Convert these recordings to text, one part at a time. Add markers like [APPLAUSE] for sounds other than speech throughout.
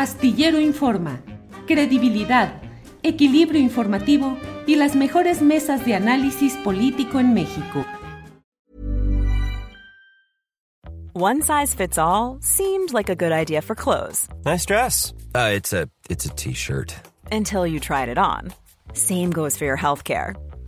Astillero Informa, credibilidad, equilibrio informativo y las mejores mesas de análisis político en México. One size fits all seemed like a good idea for clothes. Nice dress. Uh, it's a it's a t-shirt. Until you tried it on. Same goes for your healthcare.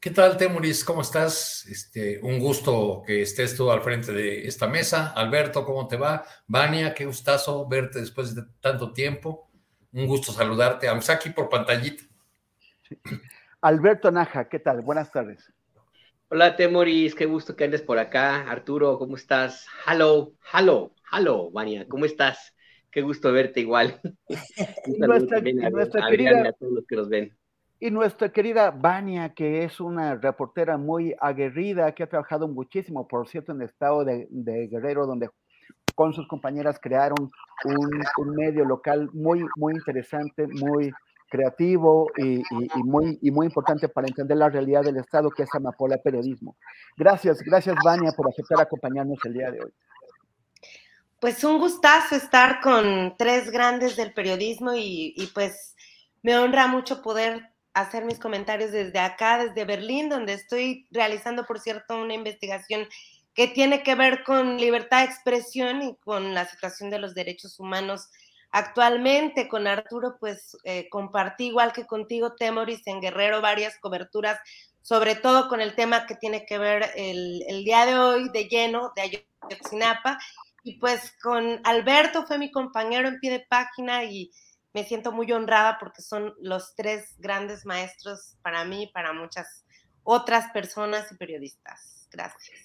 ¿Qué tal, Temuris? ¿Cómo estás? Este, un gusto que estés tú al frente de esta mesa. Alberto, ¿cómo te va? Vania, qué gustazo verte después de tanto tiempo. Un gusto saludarte, aunque aquí por pantallita. Alberto Naja, ¿qué tal? Buenas tardes. Hola, Temoris, qué gusto que andes por acá. Arturo, ¿cómo estás? Hello, hello, hello, Vania, ¿cómo estás? Qué gusto verte igual. [LAUGHS] nuestra, querida, a todos los que nos ven. Y nuestra querida Vania, que es una reportera muy aguerrida, que ha trabajado muchísimo, por cierto, en el estado de, Guerrero, donde con sus compañeras crearon un, medio local muy, muy interesante, muy creativo y, muy, y muy importante para entender la realidad del Estado, que es Amapola Periodismo. Gracias, gracias Vania por aceptar acompañarnos el día de hoy. Pues un gustazo estar con tres grandes del periodismo y, y pues me honra mucho poder hacer mis comentarios desde acá, desde Berlín, donde estoy realizando, por cierto, una investigación que tiene que ver con libertad de expresión y con la situación de los derechos humanos actualmente. Con Arturo, pues eh, compartí, igual que contigo, Temoris, en Guerrero, varias coberturas, sobre todo con el tema que tiene que ver el, el día de hoy de lleno de Ayotzinapa. Y pues con Alberto fue mi compañero en pie de página y me siento muy honrada porque son los tres grandes maestros para mí y para muchas otras personas y periodistas. Gracias.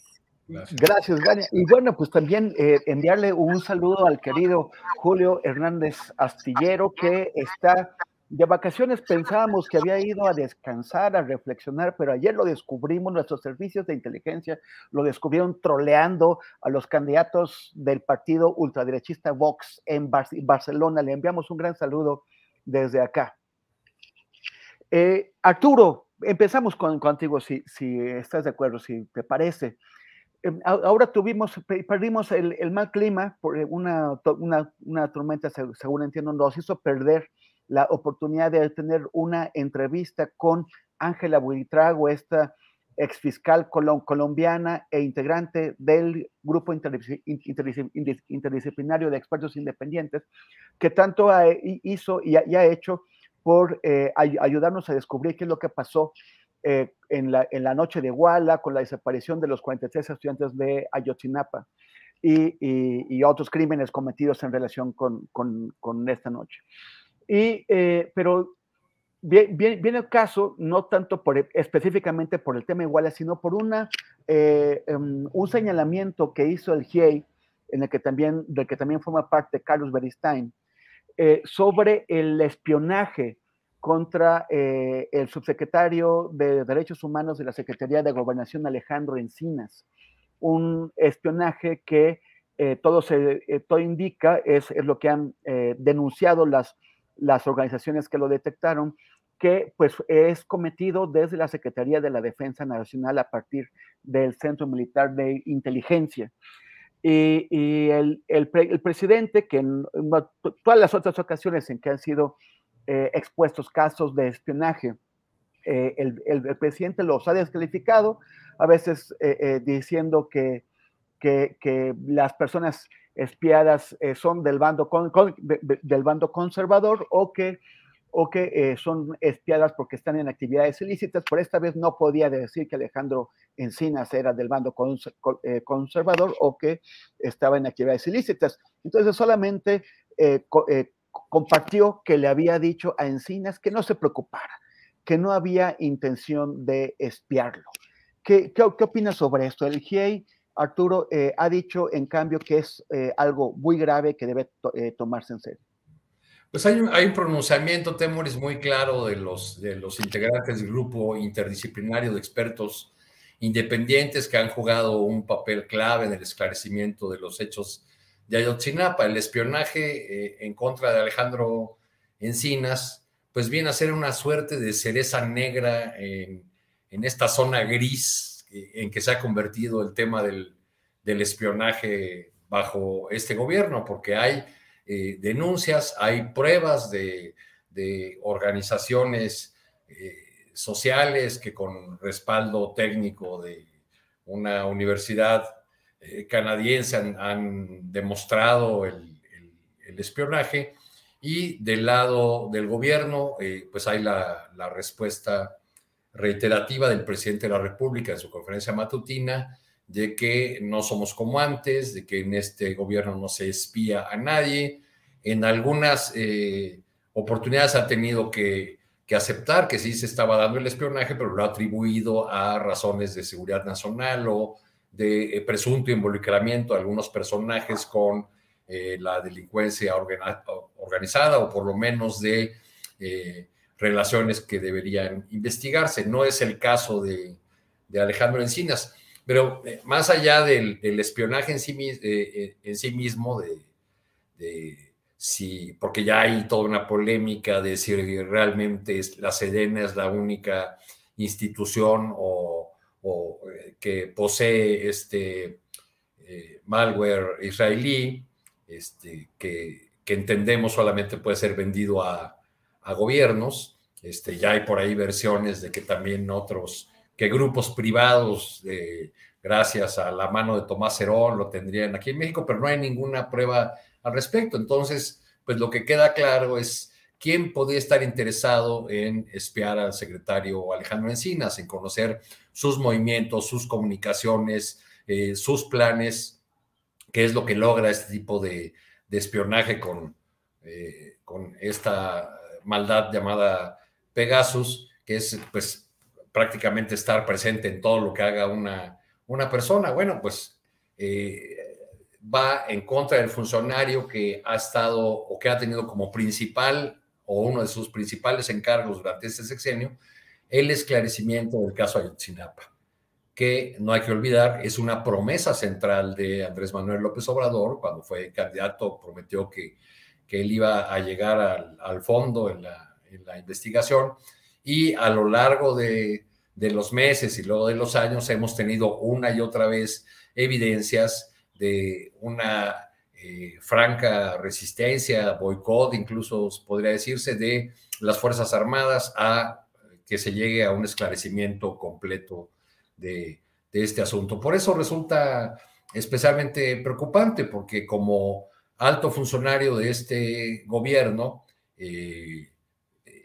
Gracias, Gania. Y bueno, pues también eh, enviarle un saludo al querido Julio Hernández Astillero, que está de vacaciones pensábamos que había ido a descansar, a reflexionar, pero ayer lo descubrimos, nuestros servicios de inteligencia lo descubrieron troleando a los candidatos del partido ultraderechista Vox en Barcelona. Le enviamos un gran saludo desde acá. Eh, Arturo, empezamos con, contigo, si, estás de acuerdo, si te parece. Em, ahora tuvimos, perdimos el, mal clima por una, una, una tormenta, según entiendo, nos hizo perder la oportunidad de tener una entrevista con Ángela Buitrago, esta exfiscal colombiana e integrante del grupo interdisciplinario de expertos independientes, que tanto hizo y ha, hecho por eh, ayudarnos a descubrir qué es lo que pasó eh, en, la, noche de Guala con la desaparición de los 43 estudiantes de Ayotzinapa y, otros crímenes cometidos en relación con esta noche. Y, eh, pero viene el caso, no tanto por, específicamente por el tema igual, sino por una, eh, em, un señalamiento que hizo el GIEI, en el que también, del que también forma parte Carlos Beristain, eh, sobre el espionaje contra el subsecretario de Derechos Humanos de la Secretaría de Gobernación, Alejandro Encinas. Un espionaje que todo, se, todo indica, es lo que han denunciado las las organizaciones que lo detectaron, que pues es cometido desde la Secretaría de la Defensa Nacional a partir del Centro Militar de Inteligencia. Y, el, el, presidente, que en, todas las otras ocasiones en que han sido eh, expuestos casos de espionaje, eh, el, el, presidente los ha descalificado, a veces eh, diciendo que, que, que, las personas espiadas eh, son del bando, del bando conservador o que o que eh, son espiadas porque están en actividades ilícitas. Por esta vez no podía decir que Alejandro Encinas era del bando eh, conservador o que estaba en actividades ilícitas. Entonces solamente compartió que le había dicho a Encinas que no se preocupara, que no había intención de espiarlo. ¿Qué, qué, opinas sobre esto? El GIEI, Arturo, ha dicho en cambio que es algo muy grave que debe tomarse en serio. Pues hay un, hay un pronunciamiento, Temoris, muy claro de los, de los integrantes del grupo interdisciplinario de expertos independientes que han jugado un papel clave en el esclarecimiento de los hechos de Ayotzinapa. El espionaje eh, en contra de Alejandro Encinas, pues viene a ser una suerte de cereza negra en, esta zona gris eh, en que se ha convertido el tema del, del espionaje bajo este gobierno, porque hay eh, denuncias, hay pruebas de, organizaciones eh, sociales que con respaldo técnico de una universidad eh, canadiense han, demostrado el, espionaje. Y del lado del gobierno, pues hay la, la respuesta reiterativa del presidente de la República en su conferencia matutina de que no somos como antes, de que en este gobierno no se espía a nadie. En algunas eh, oportunidades ha tenido que, aceptar que sí se estaba dando el espionaje, pero lo ha atribuido a razones de seguridad nacional o de eh, presunto involucramiento de algunos personajes con eh, la delincuencia organizada o por lo menos de relaciones que deberían investigarse. No es el caso de, Alejandro Encinas. Pero eh, más allá del, espionaje en sí, eh, sí mismo, de, si, porque ya hay toda una polémica de si realmente la Sedena es la única institución o, eh, que posee este malware israelí, este, que, entendemos solamente puede ser vendido a gobiernos. Este, ya hay por ahí versiones de que también otros que grupos privados, gracias a la mano de Tomás Herón, lo tendrían aquí en México, pero no hay ninguna prueba al respecto. Entonces, pues lo que queda claro es quién podría estar interesado en espiar al secretario Alejandro Encinas, en conocer sus movimientos, sus comunicaciones, eh, sus planes, qué es lo que logra este tipo de, espionaje con, eh, con esta maldad llamada Pegasus, que es pues prácticamente estar presente en todo lo que haga una, una persona. Bueno, pues eh, va en contra del funcionario que ha estado o que ha tenido como principal o uno de sus principales encargos durante este sexenio el esclarecimiento del caso Ayotzinapa, que no hay que olvidar, es una promesa central de Andrés Manuel López Obrador, cuando fue candidato prometió que, que él iba a llegar al, al fondo en la, la investigación y a lo largo de, los meses y luego de los años hemos tenido una y otra vez evidencias de una eh, franca resistencia, boicot, incluso podría decirse, de las Fuerzas Armadas a que se llegue a un esclarecimiento completo de, este asunto. Por eso resulta especialmente preocupante, porque como alto funcionario de este gobierno, eh,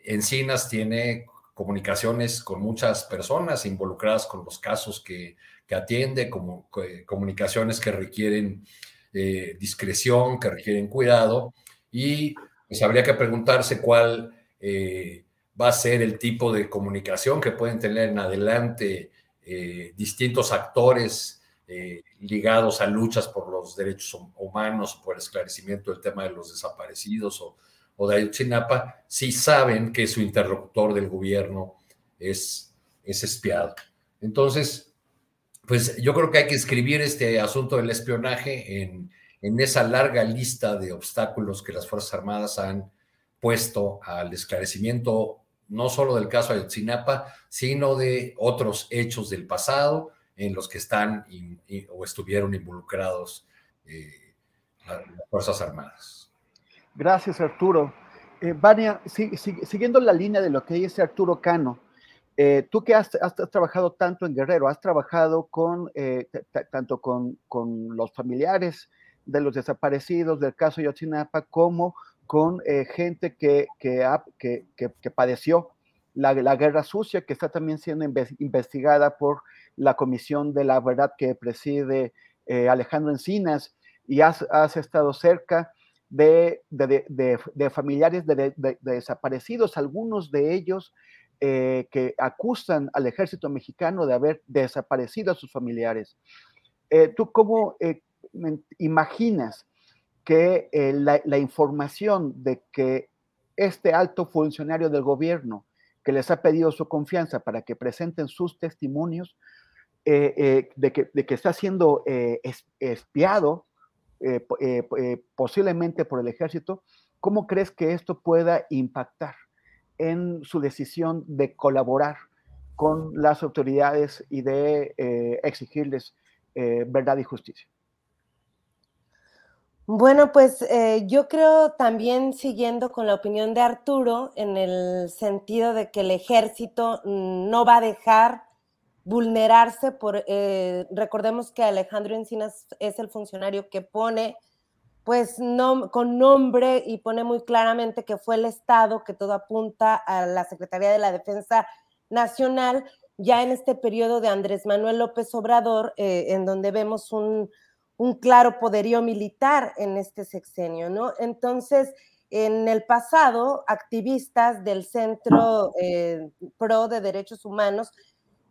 Encinas tiene comunicaciones con muchas personas involucradas con los casos que, atiende, como comunicaciones que requieren eh, discreción, que requieren cuidado, y pues habría que preguntarse cuál eh, va a ser el tipo de comunicación que pueden tener en adelante eh, distintos actores ligados a luchas por los derechos humanos, por el esclarecimiento del tema de los desaparecidos o o de Ayotzinapa sí saben que su interlocutor del gobierno es, es espiado. Entonces, pues yo creo que hay que escribir este asunto del espionaje en, en esa larga lista de obstáculos que las Fuerzas Armadas han puesto al esclarecimiento no solo del caso Ayotzinapa, sino de otros hechos del pasado en los que están o estuvieron involucrados eh, las Fuerzas Armadas. Gracias, Arturo. Eh, Vania, siguiendo la línea de lo que dice Arturo Cano, eh, tú que has, trabajado tanto en Guerrero, has trabajado con, eh, tanto con, los familiares de los desaparecidos del caso Yotzinapa como con eh, gente que, padeció la, guerra sucia, que está también siendo investigada por la Comisión de la Verdad que preside Alejandro Encinas, y has estado cerca de, de, de, familiares de, desaparecidos, algunos de ellos eh, que acusan al ejército mexicano de haber desaparecido a sus familiares. Eh, ¿Tú cómo eh, imaginas que la, la, información de que este alto funcionario del gobierno que les ha pedido su confianza para que presenten sus testimonios, de que, de, que, está siendo espiado eh, eh, eh, posiblemente por el ejército, ¿cómo crees que esto pueda impactar en su decisión de colaborar con las autoridades y de exigirles verdad y justicia? Bueno, pues yo creo también siguiendo con la opinión de Arturo, en el sentido de que el ejército no va a dejar vulnerarse por, eh, recordemos que Alejandro Encinas es el funcionario que pone, pues con nombre y pone muy claramente que fue el Estado, que todo apunta a la Secretaría de la Defensa Nacional, ya en este periodo de Andrés Manuel López Obrador, eh, en donde vemos un, un claro poderío militar en este sexenio, ¿no? Entonces, en el pasado, activistas del Centro eh, Pro de Derechos Humanos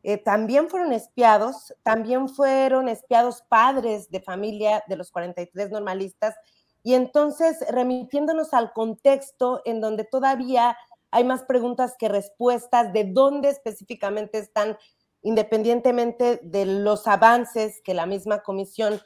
eh, también fueron espiados, también fueron espiados padres de familia de los 43 normalistas, y entonces remitiéndonos al contexto en donde todavía hay más preguntas que respuestas de dónde específicamente están, independientemente de los avances que la misma comisión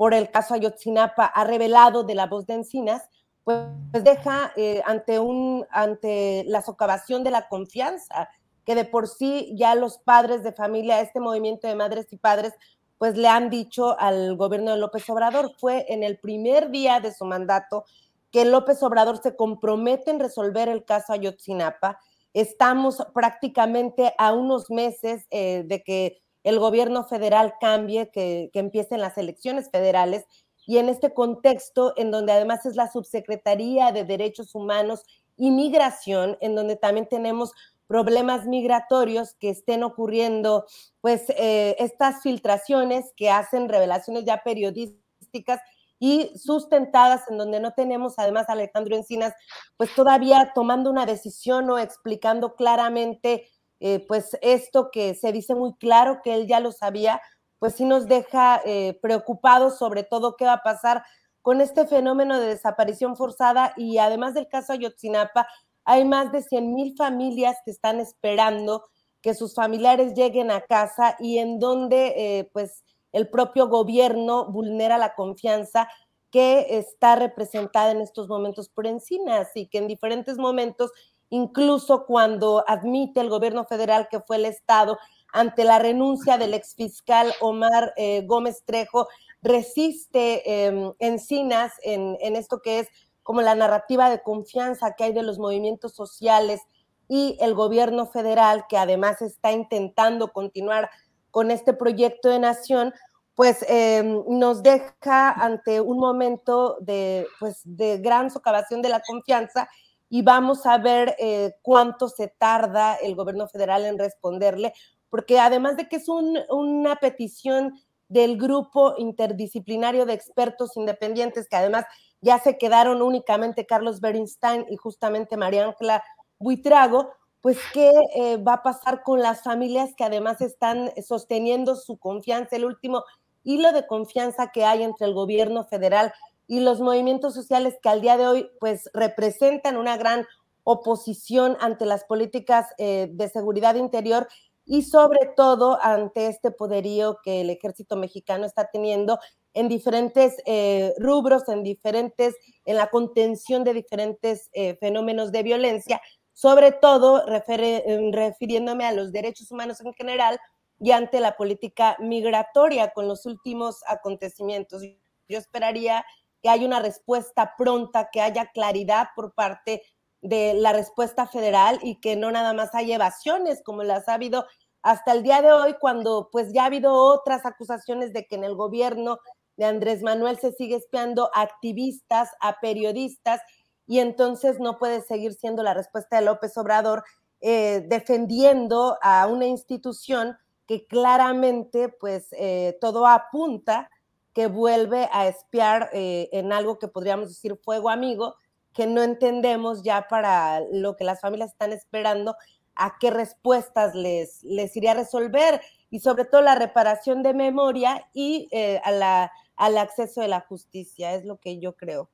por el caso Ayotzinapa ha revelado de la voz de Encinas, pues deja eh, ante, un, ante la socavación de la confianza que de por sí ya los padres de familia, este movimiento de madres y padres, pues le han dicho al gobierno de López Obrador. Fue en el primer día de su mandato que López Obrador se compromete en resolver el caso Ayotzinapa. Estamos prácticamente a unos meses eh, de que el gobierno federal cambie, que, que empiecen las elecciones federales y en este contexto, en donde además es la Subsecretaría de Derechos Humanos y Migración, en donde también tenemos problemas migratorios que estén ocurriendo, pues eh, estas filtraciones que hacen revelaciones ya periodísticas y sustentadas en donde no tenemos además a Alejandro Encinas, pues todavía tomando una decisión o explicando claramente, eh, pues esto que se dice muy claro que él ya lo sabía, pues sí nos deja eh, preocupados sobre todo qué va a pasar con este fenómeno de desaparición forzada y además del caso Ayotzinapa, hay más de 100 mil familias que están esperando que sus familiares lleguen a casa y en donde eh, pues el propio gobierno vulnera la confianza que está representada en estos momentos por Encinas y que en diferentes momentos, incluso cuando admite el gobierno federal que fue el Estado ante la renuncia del exfiscal Omar eh, Gómez Trejo, resiste em, Encinas en, en esto que es como la narrativa de confianza que hay de los movimientos sociales y el gobierno federal, que además está intentando continuar con este proyecto de nación, pues em, nos deja ante un momento de, pues, de gran socavación de la confianza y vamos a ver eh, cuánto se tarda el gobierno federal en responderle, porque además de que es una petición del grupo interdisciplinario de expertos independientes, que además ya se quedaron únicamente Carlos Bernstein y justamente María Ángela Buitrago, pues qué eh, va a pasar con las familias que además están sosteniendo su confianza, el último hilo de confianza que hay entre el gobierno federal y los movimientos sociales que al día de hoy pues representan una gran oposición ante las políticas eh, de seguridad interior y sobre todo ante este poderío que el ejército mexicano está teniendo en diferentes eh, rubros, en diferentes, en la contención de diferentes eh, fenómenos de violencia, sobre todo em, refiriéndome a los derechos humanos en general y ante la política migratoria con los últimos acontecimientos. Yo esperaría que haya una respuesta pronta, que haya claridad por parte de la respuesta federal y que no nada más haya evasiones como las ha habido hasta el día de hoy, cuando pues ya ha habido otras acusaciones de que en el gobierno de Andrés Manuel se sigue espiando a activistas, a periodistas, y entonces no puede seguir siendo la respuesta de López Obrador eh, defendiendo a una institución que claramente pues eh, todo apunta que vuelve a espiar eh, en algo que podríamos decir fuego amigo, que no entendemos ya para lo que las familias están esperando, a qué respuestas les, les iría a resolver y sobre todo la reparación de memoria y a la, al acceso de la justicia, es lo que yo creo.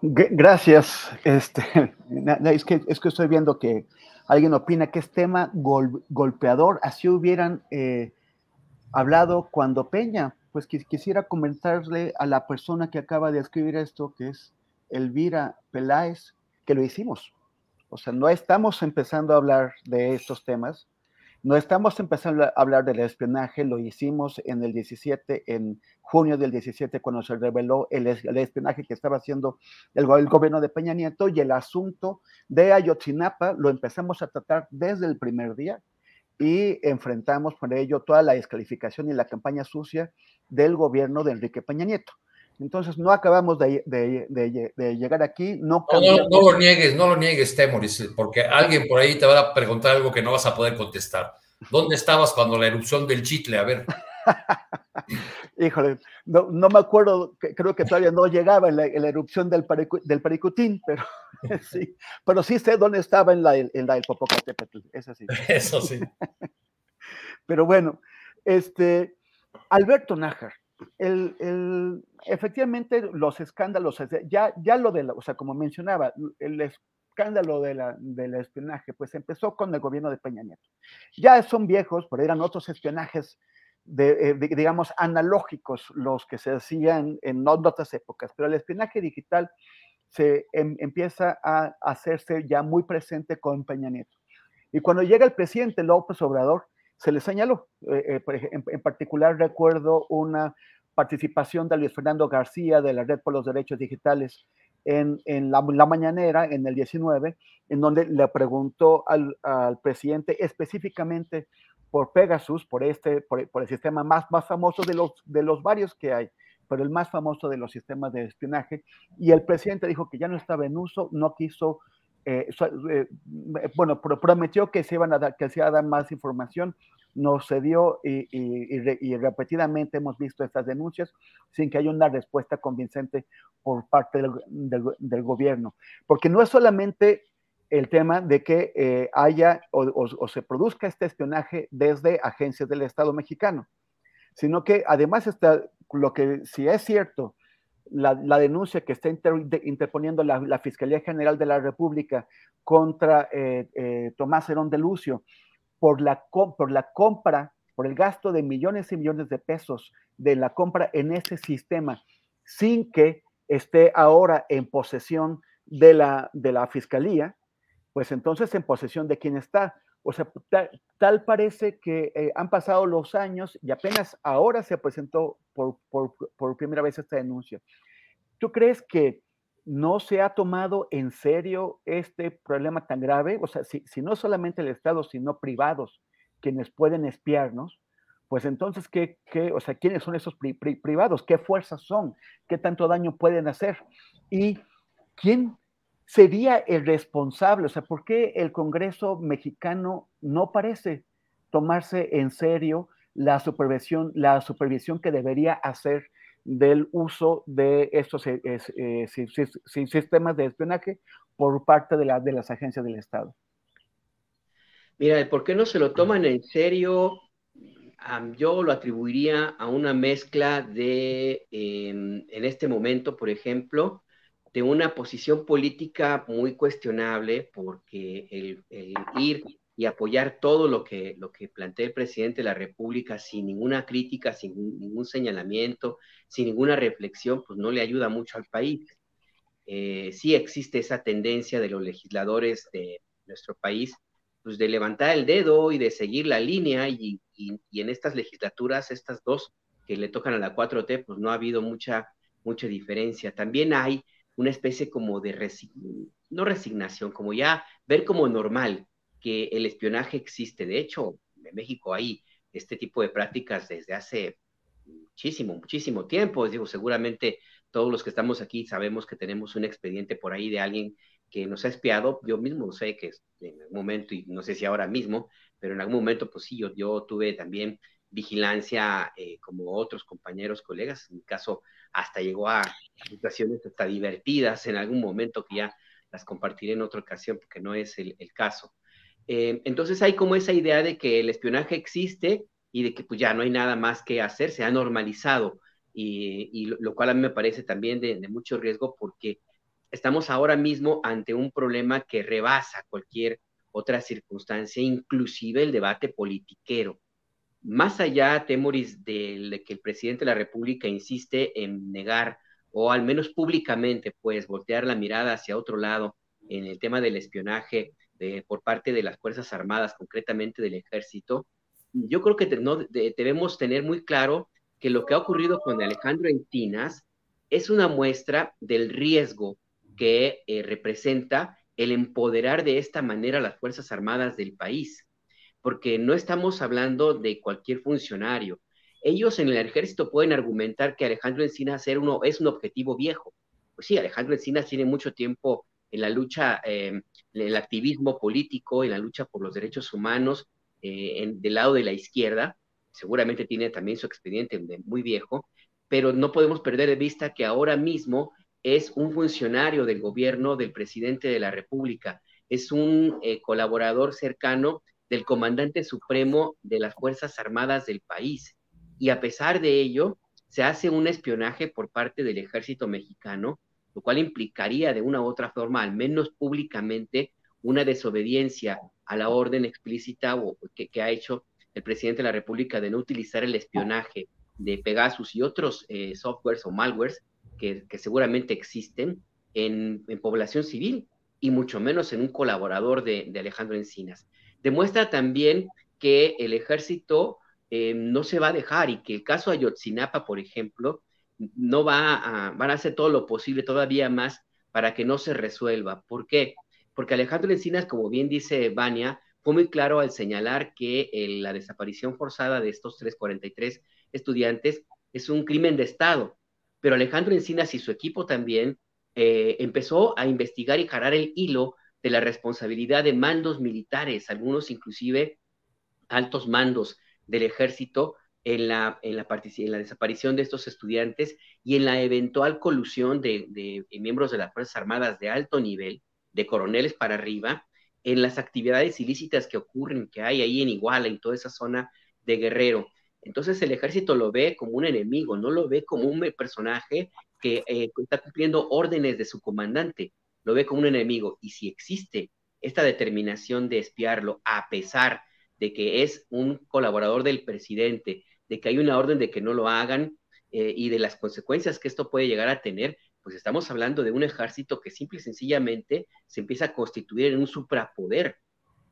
Gracias. Este, [LAUGHS] es, que, es que estoy viendo que alguien opina que es tema golpeador. Así hubieran eh, hablado cuando Peña. Pues quisiera comentarle a la persona que acaba de escribir esto, que es Elvira Peláez, que lo hicimos. O sea, no estamos empezando a hablar de estos temas. No estamos empezando a hablar del espionaje, lo hicimos en el 17, en junio del 17, cuando se reveló el, espionaje que estaba haciendo el, gobierno de Peña Nieto y el asunto de Ayotzinapa lo empezamos a tratar desde el primer día y enfrentamos por ello toda la descalificación y la campaña sucia del gobierno de Enrique Peña Nieto. Entonces no acabamos de, llegar aquí. No, no, lo niegues, no lo niegues, Temoris, porque alguien por ahí te va a preguntar algo que no vas a poder contestar. ¿Dónde estabas cuando la erupción del chitle? A ver. [LAUGHS] Híjole, no, me acuerdo, creo que todavía no llegaba en la, erupción del, del Pericutín, pero [LAUGHS] sí, pero sí sé dónde estaba en la, en la del Popocatépetl, [LAUGHS] eso sí. Eso sí. pero bueno, este, Alberto Nájar, el, efectivamente los escándalos, ya, ya lo de, la, o sea, como mencionaba, el escándalo de la, del espionaje, pues empezó con el gobierno de Peña Nieto. Ya son viejos, pero eran otros espionajes, de, eh, digamos, analógicos los que se hacían en otras épocas, pero el espionaje digital se em, empieza a hacerse ya muy presente con Peña Nieto. Y cuando llega el presidente López Obrador, se le señaló. Eh, eh, en, particular recuerdo una participación de Luis Fernando García de la Red por los Derechos Digitales en, la, mañanera, en el 19, en donde le preguntó al, presidente específicamente por Pegasus, por, este, por, el sistema más, más famoso de los, de los varios que hay, pero el más famoso de los sistemas de espionaje, y el presidente dijo que ya no estaba en uso, no quiso eh, eh, bueno, prometió que se, iban a dar, que se iba a dar más información, no se dio y, repetidamente hemos visto estas denuncias sin que haya una respuesta convincente por parte del, gobierno. Porque no es solamente el tema de que eh, haya o, se produzca este espionaje desde agencias del Estado mexicano, sino que además está lo que si es cierto la, denuncia que está interponiendo la, Fiscalía General de la República contra eh, eh, Tomás Herón de Lucio por la, por la compra, por el gasto de millones y millones de pesos de la compra en ese sistema, sin que esté ahora en posesión de la, de la Fiscalía, pues entonces en posesión de quién está. O sea, tal, parece que eh, han pasado los años y apenas ahora se presentó por, por, primera vez esta denuncia. ¿Tú crees que no se ha tomado en serio este problema tan grave? O sea, si, si no solamente el Estado, sino privados quienes pueden espiarnos, pues entonces, ¿qué, qué, o sea, ¿quiénes son esos privados? ¿Qué fuerzas son? ¿Qué tanto daño pueden hacer? ¿Y quién sería el responsable? O sea, ¿por qué el Congreso mexicano no parece tomarse en serio la supervisión, la supervisión que debería hacer del uso de estos eh, eh, sistemas de espionaje por parte de, de las agencias del Estado? Mira, ¿por qué no se lo toman en serio? yo lo atribuiría a una mezcla de, em, en este momento, por ejemplo, de una posición política muy cuestionable, porque el, ir y apoyar todo lo que, lo que plantea el presidente de la República sin ninguna crítica, sin ningún señalamiento, sin ninguna reflexión, pues no le ayuda mucho al país. Eh, sí existe esa tendencia de los legisladores de nuestro país, pues de levantar el dedo y de seguir la línea y, y, en estas legislaturas, estas dos que le tocan a la 4T, pues no ha habido mucha, mucha diferencia. También hay una especie como de, no resignación, como ya ver como normal que el espionaje existe. De hecho, en México hay este tipo de prácticas desde hace muchísimo, muchísimo tiempo. Digo, seguramente todos los que estamos aquí sabemos que tenemos un expediente por ahí de alguien que nos ha espiado. Yo mismo sé que en algún momento, y no sé si ahora mismo, pero en algún momento, pues sí, yo, yo tuve también vigilancia eh, como otros compañeros, colegas. En mi caso, hasta llegó a situaciones hasta divertidas en algún momento que ya las compartiré en otra ocasión porque no es el, caso. Eh, entonces hay como esa idea de que el espionaje existe y de que pues ya no hay nada más que hacer, se ha normalizado y, lo, cual a mí me parece también de, de mucho riesgo porque estamos ahora mismo ante un problema que rebasa cualquier otra circunstancia, inclusive el debate politiquero. Más allá, Temoris, de que el presidente de la República insiste en negar, o al menos públicamente, pues, voltear la mirada hacia otro lado en el tema del espionaje por parte de las Fuerzas Armadas, concretamente del Ejército, yo creo que debemos tener muy claro que lo que ha ocurrido con Alejandro Encinas es una muestra del riesgo que eh, representa el empoderar de esta manera las Fuerzas Armadas del país porque no estamos hablando de cualquier funcionario. Ellos en el ejército pueden argumentar que Alejandro Encinas uno, es un objetivo viejo. Pues sí, Alejandro Encinas tiene mucho tiempo en la lucha, eh, en el activismo político, en la lucha por los derechos humanos, eh, del lado de la izquierda. Seguramente tiene también su expediente muy viejo, pero no podemos perder de vista que ahora mismo es un funcionario del gobierno del presidente de la República, es un eh, colaborador cercano del comandante supremo de las Fuerzas Armadas del país. Y a pesar de ello, se hace un espionaje por parte del ejército mexicano, lo cual implicaría de una u otra forma, al menos públicamente, una desobediencia a la orden explícita que, ha hecho el presidente de la República de no utilizar el espionaje de Pegasus y otros eh, softwares o malwares que, seguramente existen en, población civil y mucho menos en un colaborador de Alejandro Encinas demuestra también que el ejército eh, no se va a dejar y que el caso Ayotzinapa, por ejemplo, no va a, van a hacer todo lo posible todavía más para que no se resuelva. ¿Por qué? Porque Alejandro Encinas, como bien dice Vania, fue muy claro al señalar que la desaparición forzada de estos 343 estudiantes es un crimen de Estado. Pero Alejandro Encinas y su equipo también eh, empezó a investigar y jarar el hilo de la responsabilidad de mandos militares, algunos inclusive altos mandos del ejército en la, en la, en la desaparición de estos estudiantes y en la eventual colusión de, de, miembros de las Fuerzas Armadas de alto nivel, de coroneles para arriba, en las actividades ilícitas que ocurren, que hay ahí en Iguala, en toda esa zona de Guerrero. Entonces el ejército lo ve como un enemigo, no lo ve como un personaje que eh, está cumpliendo órdenes de su comandante, lo ve como un enemigo. Y si existe esta determinación de espiarlo, a pesar de que es un colaborador del presidente, de que hay una orden de que no lo hagan eh, y de las consecuencias que esto puede llegar a tener, pues estamos hablando de un ejército que simple y sencillamente se empieza a constituir en un suprapoder,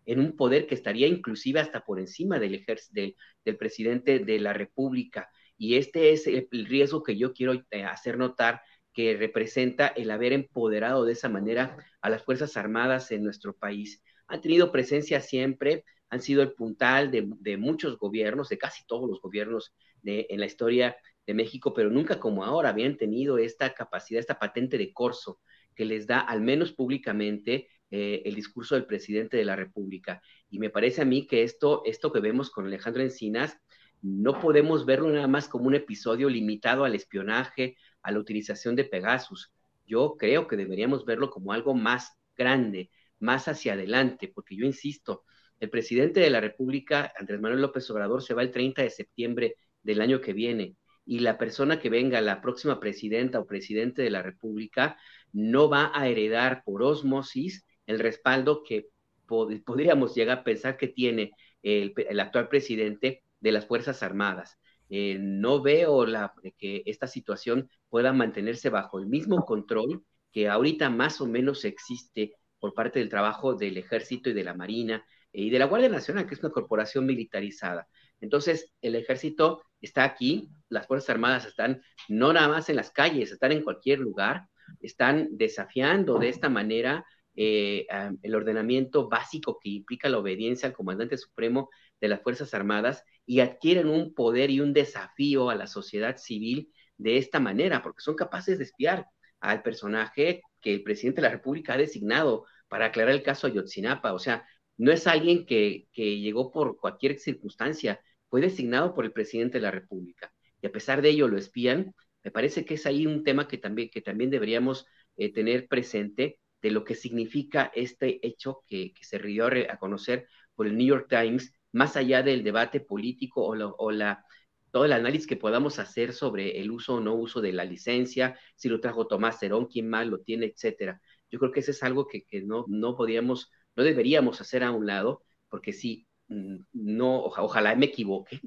en un poder que estaría inclusive hasta por encima del, del, del presidente de la República. Y este es el riesgo que yo quiero eh, hacer notar que representa el haber empoderado de esa manera a las Fuerzas Armadas en nuestro país. Han tenido presencia siempre, han sido el puntal de, muchos gobiernos, de casi todos los gobiernos en la historia de México, pero nunca como ahora habían tenido esta capacidad, esta patente de corso que les da, al menos públicamente, eh, el discurso del presidente de la República. Y me parece a mí que esto, esto que vemos con Alejandro Encinas, no podemos verlo nada más como un episodio limitado al espionaje, a la utilización de Pegasus. Yo creo que deberíamos verlo como algo más grande, más hacia adelante, porque yo insisto, el presidente de la República, Andrés Manuel López Obrador, se va el 30 de septiembre del año que viene y la persona que venga, la próxima presidenta o presidente de la República, no va a heredar por osmosis el respaldo que podríamos llegar a pensar que tiene el actual presidente de las Fuerzas Armadas. Eh, no veo la, que esta situación pueda mantenerse bajo el mismo control que ahorita más o menos existe por parte del trabajo del ejército y de la marina eh, y de la Guardia Nacional, que es una corporación militarizada. Entonces, el ejército está aquí, las Fuerzas Armadas están no nada más en las calles, están en cualquier lugar, están desafiando de esta manera eh, el ordenamiento básico que implica la obediencia al comandante supremo de las Fuerzas Armadas y adquieren un poder y un desafío a la sociedad civil de esta manera, porque son capaces de espiar al personaje que el presidente de la República ha designado para aclarar el caso Ayotzinapa. O sea, no es alguien que, que llegó por cualquier circunstancia, fue designado por el presidente de la República. Y a pesar de ello lo espían, me parece que es ahí un tema que también, que también deberíamos eh, tener presente de lo que significa este hecho que, se dio a, conocer por el New York Times, más allá del debate político o, la, todo el análisis que podamos hacer sobre el uso o no uso de la licencia, si lo trajo Tomás Cerón, quién más lo tiene, etcétera. Yo creo que eso es algo que, no, no podíamos, no deberíamos hacer a un lado, porque sí, mm, no, ojalá me equivoque,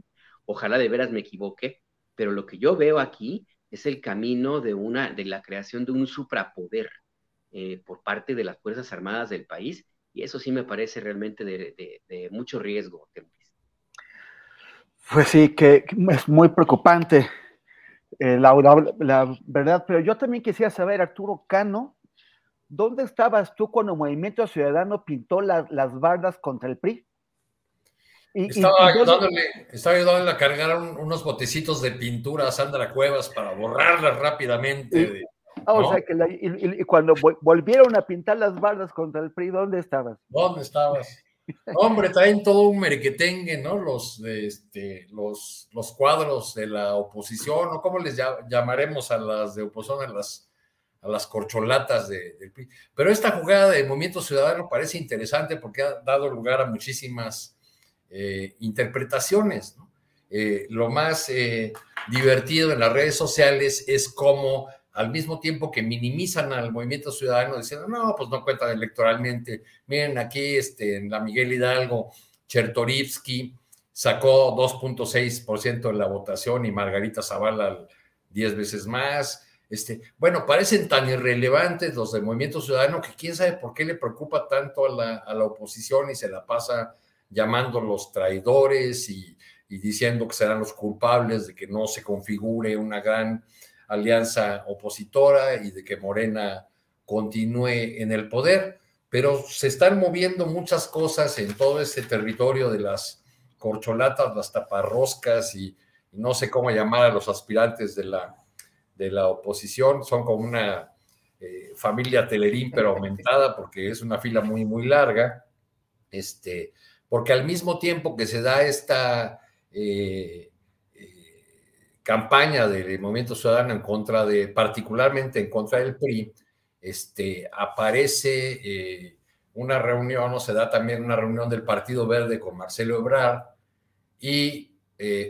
ojalá de veras me equivoque, pero lo que yo veo aquí es el camino de, una, de la creación de un suprapoder eh, por parte de las Fuerzas Armadas del país, y eso sí me parece realmente de, mucho riesgo. Pues sí, que es muy preocupante, eh, la, verdad, pero yo también quisiera saber, Arturo Cano, ¿dónde estabas tú cuando el Movimiento Ciudadano pintó las bardas contra el PRI? estaba, ayudándole, a cargar unos botecitos de pintura a Sandra Cuevas para borrarlas rápidamente. Ah, o sea que y, cuando volvieron a pintar las bardas contra el PRI, ¿dónde estabas? ¿Dónde estabas? Hombre, traen todo un merequetengue, ¿no? Los, este, los, los cuadros de la oposición, o cómo les llamaremos a las de oposición, a las, a las corcholatas de, del PRI. Pero esta jugada de Movimiento Ciudadano parece interesante porque ha dado lugar a muchísimas eh, interpretaciones. Eh, lo más eh, divertido en las redes sociales es cómo al mismo tiempo que minimizan al movimiento ciudadano diciendo, no, pues no cuentan electoralmente. Miren, aquí este, en la Miguel Hidalgo, Chertorivsky sacó 2.6% de la votación y Margarita Zavala 10 veces más. Este, bueno, parecen tan irrelevantes los del movimiento ciudadano que quién sabe por qué le preocupa tanto a la, a la oposición y se la pasa llamándolos traidores y, diciendo que serán los culpables de que no se configure una gran alianza opositora y de que Morena continúe en el poder, pero se están moviendo muchas cosas en todo ese territorio de las corcholatas, las taparroscas y, no sé cómo llamar a los aspirantes de la, de la oposición, son como una eh, familia Telerín, pero [LAUGHS] aumentada porque es una fila muy, muy larga. Este, porque al mismo tiempo que se da esta eh, campaña del movimiento ciudadano en contra de, particularmente en contra del PRI, este, aparece eh, una reunión, o se da también una reunión del Partido Verde con Marcelo Ebrard, y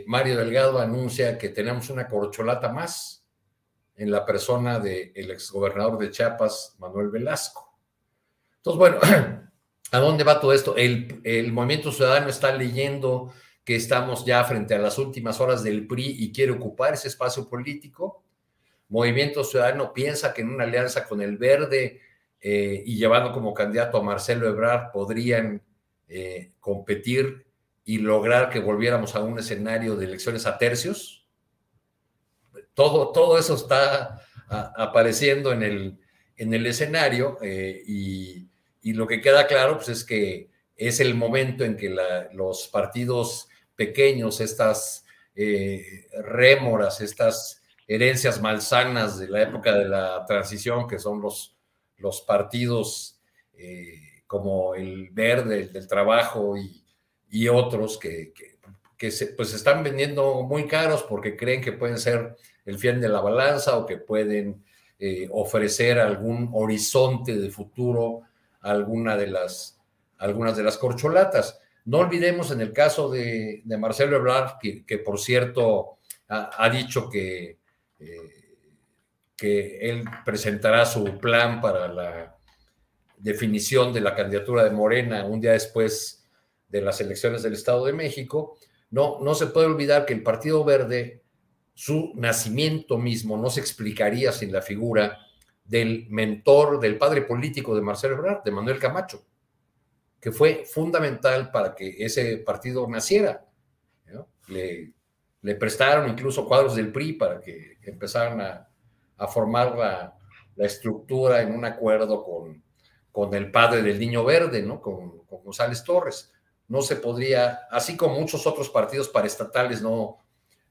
Mario Delgado anuncia que tenemos una corcholata más en la persona del exgobernador de Chiapas, Manuel Velasco. Entonces, bueno, [CLEARS THROAT] ¿A dónde va todo esto? El, movimiento ciudadano está leyendo que estamos ya frente a las últimas horas del PRI y quiere ocupar ese espacio político. Movimiento Ciudadano piensa que en una alianza con el Verde eh, y llevando como candidato a Marcelo Ebrard podrían eh, competir y lograr que volviéramos a un escenario de elecciones a tercios. Todo, todo eso está apareciendo en el, en el escenario eh, y y lo que queda claro pues, es que es el momento en que los partidos pequeños, estas eh, rémoras, estas herencias malsanas de la época de la transición, que son los, los partidos eh, como el Verde, el del Trabajo y, otros que, que, se pues están vendiendo muy caros porque creen que pueden ser el fiel de la balanza o que pueden eh, ofrecer algún horizonte de futuro alguna de las, algunas de las corcholatas. No olvidemos en el caso de, Marcelo Ebrard, que, por cierto ha, dicho que, eh, que él presentará su plan para la definición de la candidatura de Morena un día después de las elecciones del Estado de México. No, no se puede olvidar que el Partido Verde, su nacimiento mismo no se explicaría sin la figura del mentor, del padre político de Marcelo Ebrard, de Manuel Camacho, que fue fundamental para que ese partido naciera. Le, prestaron incluso cuadros del PRI para que empezaran a, formar la, estructura en un acuerdo con, con el padre del Niño Verde, ¿no? con, con González Torres. No se podría, así como muchos otros partidos paraestatales no,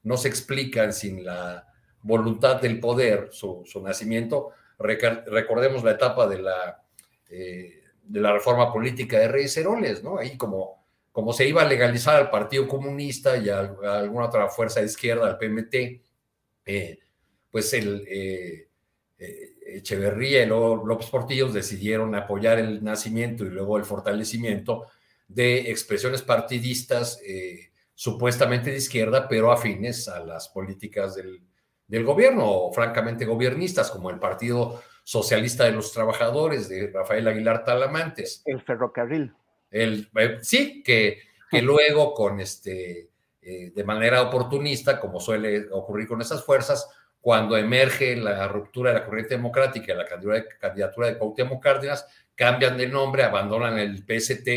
no se explican sin la voluntad del poder, su, nacimiento. recordemos la etapa de la, eh, de la reforma política de Reyes Heroles, ¿no? Ahí como, como se iba a legalizar al Partido Comunista y a, alguna otra fuerza de izquierda, al PMT, eh, pues el eh, Echeverría y luego López Portillos decidieron apoyar el nacimiento y luego el fortalecimiento de expresiones partidistas supuestamente de izquierda, pero afines a las políticas del, del gobierno, o francamente gobiernistas, como el Partido Socialista de los Trabajadores de Rafael Aguilar Talamantes. El ferrocarril. El, eh, sí, que, que luego con este, eh, de manera oportunista, como suele ocurrir con esas fuerzas, cuando emerge la ruptura de la corriente democrática y la candidatura de Cuauhtémoc Cárdenas, cambian de nombre, abandonan el PST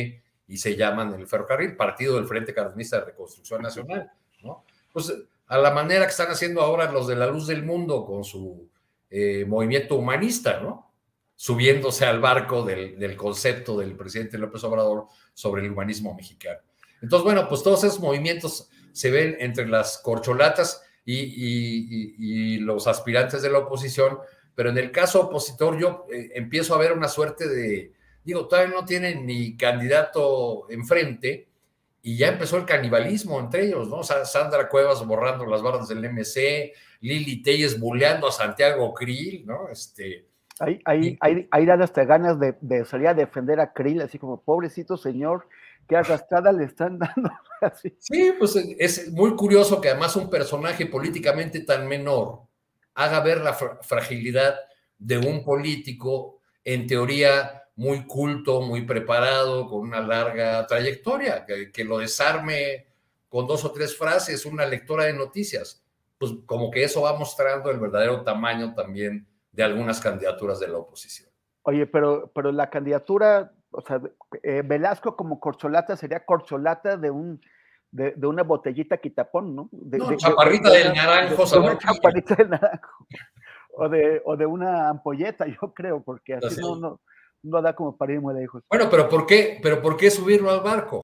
y se llaman el ferrocarril, Partido del Frente Cardenista de Reconstrucción Nacional, ¿no? Pues a la manera que están haciendo ahora los de la luz del mundo con su eh, movimiento humanista, ¿no? Subiéndose al barco del, concepto del presidente López Obrador sobre el humanismo mexicano. Entonces, bueno, pues todos esos movimientos se ven entre las corcholatas y, los aspirantes de la oposición, pero en el caso opositor yo eh, empiezo a ver una suerte de, digo, todavía no tienen ni candidato enfrente y ya empezó el canibalismo entre ellos, ¿no? Sandra Cuevas borrando las barras del MC, Lili Telles bulleando a Santiago Krill, ¿no? Este, hay, hay, hay, hay hasta ganas de, de, salir a defender a Krill, así como, pobrecito señor, qué arrastrada le están [LAUGHS] dando. Así. Sí, pues es muy curioso que además un personaje políticamente tan menor haga ver la fragilidad de un político, en teoría, muy culto, muy preparado, con una larga trayectoria, que, lo desarme con dos o tres frases, una lectora de noticias. Pues como que eso va mostrando el verdadero tamaño también de algunas candidaturas de la oposición. Oye, pero, pero la candidatura, o sea, eh, Velasco como corcholata sería corcholata de un de, una botellita quitapón, ¿no? De, no, chaparrita del naranjo, chaparrita del naranjo. O de, o de una ampolleta, yo creo, porque así, no, no, no da como para ir muy lejos. Bueno, pero ¿por qué? ¿Pero por qué subirlo al barco?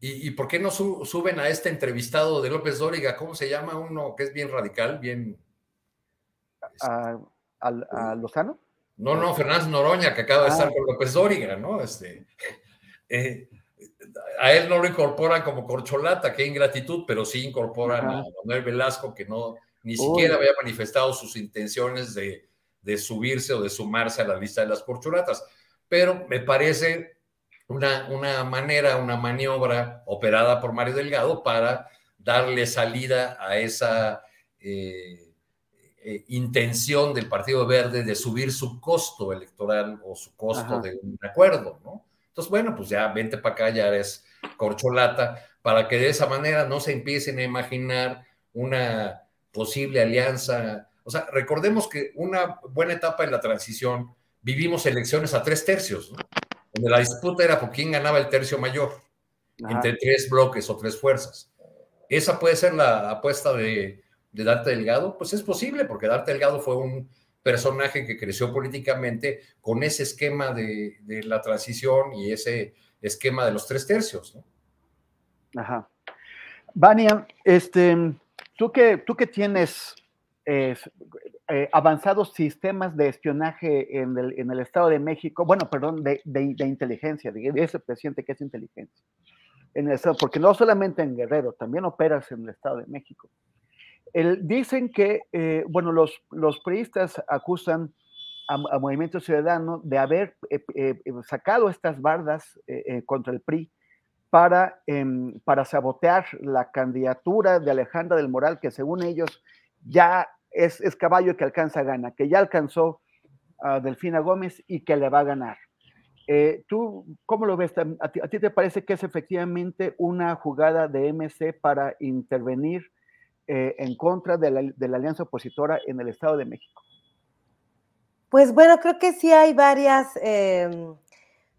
¿Y, ¿Y, por qué no su, suben a este entrevistado de López Dóriga? ¿Cómo se llama uno que es bien radical, bien a, Lozano? No, no, Fernández Noroña, que acaba de estar ah. con López Dóriga, ¿no? Este, [LAUGHS] eh, a él no lo incorporan como corcholata, qué ingratitud, pero sí incorporan a Manuel Velasco, que no ni siquiera había manifestado sus intenciones de, subirse o de sumarse a la lista de las corcholatas. Pero me parece una, una manera, una maniobra operada por Mario Delgado para darle salida a esa eh, eh, intención del Partido Verde de subir su costo electoral o su costo de un acuerdo, ¿no? Entonces, bueno, pues ya vente para acá, ya eres corcholata, para que de esa manera no se empiecen a imaginar una posible alianza. O sea, recordemos que una buena etapa en la transición vivimos elecciones a tres tercios, ¿no? Donde la disputa era por quién ganaba el tercio mayor, entre tres bloques o tres fuerzas. Esa puede ser la apuesta de, de Dante Delgado? Pues es posible, porque Dante Delgado fue un personaje que creció políticamente con ese esquema de, la transición y ese esquema de los tres tercios, ¿no? Ajá. Vania, este, tú que, tú que tienes eh, avanzados sistemas de espionaje en el, Estado de México, bueno, perdón, de, inteligencia, de ese presidente que es inteligencia. en el Estado, porque no solamente en Guerrero, también operas en el Estado de México. El, dicen que, eh, bueno, los, los priistas acusan a, Movimiento Ciudadano de haber eh, eh, sacado estas bardas contra el PRI para, em, para sabotear la candidatura de Alejandra del Moral, que según ellos ya es, es caballo que alcanza gana, que ya alcanzó a Delfina Gómez y que le va a ganar. Eh, ¿Tú cómo lo ves? ¿A ti, te parece que es efectivamente una jugada de MC para intervenir eh, en contra de la, alianza opositora en el Estado de México? Pues bueno, creo que sí hay varias, em,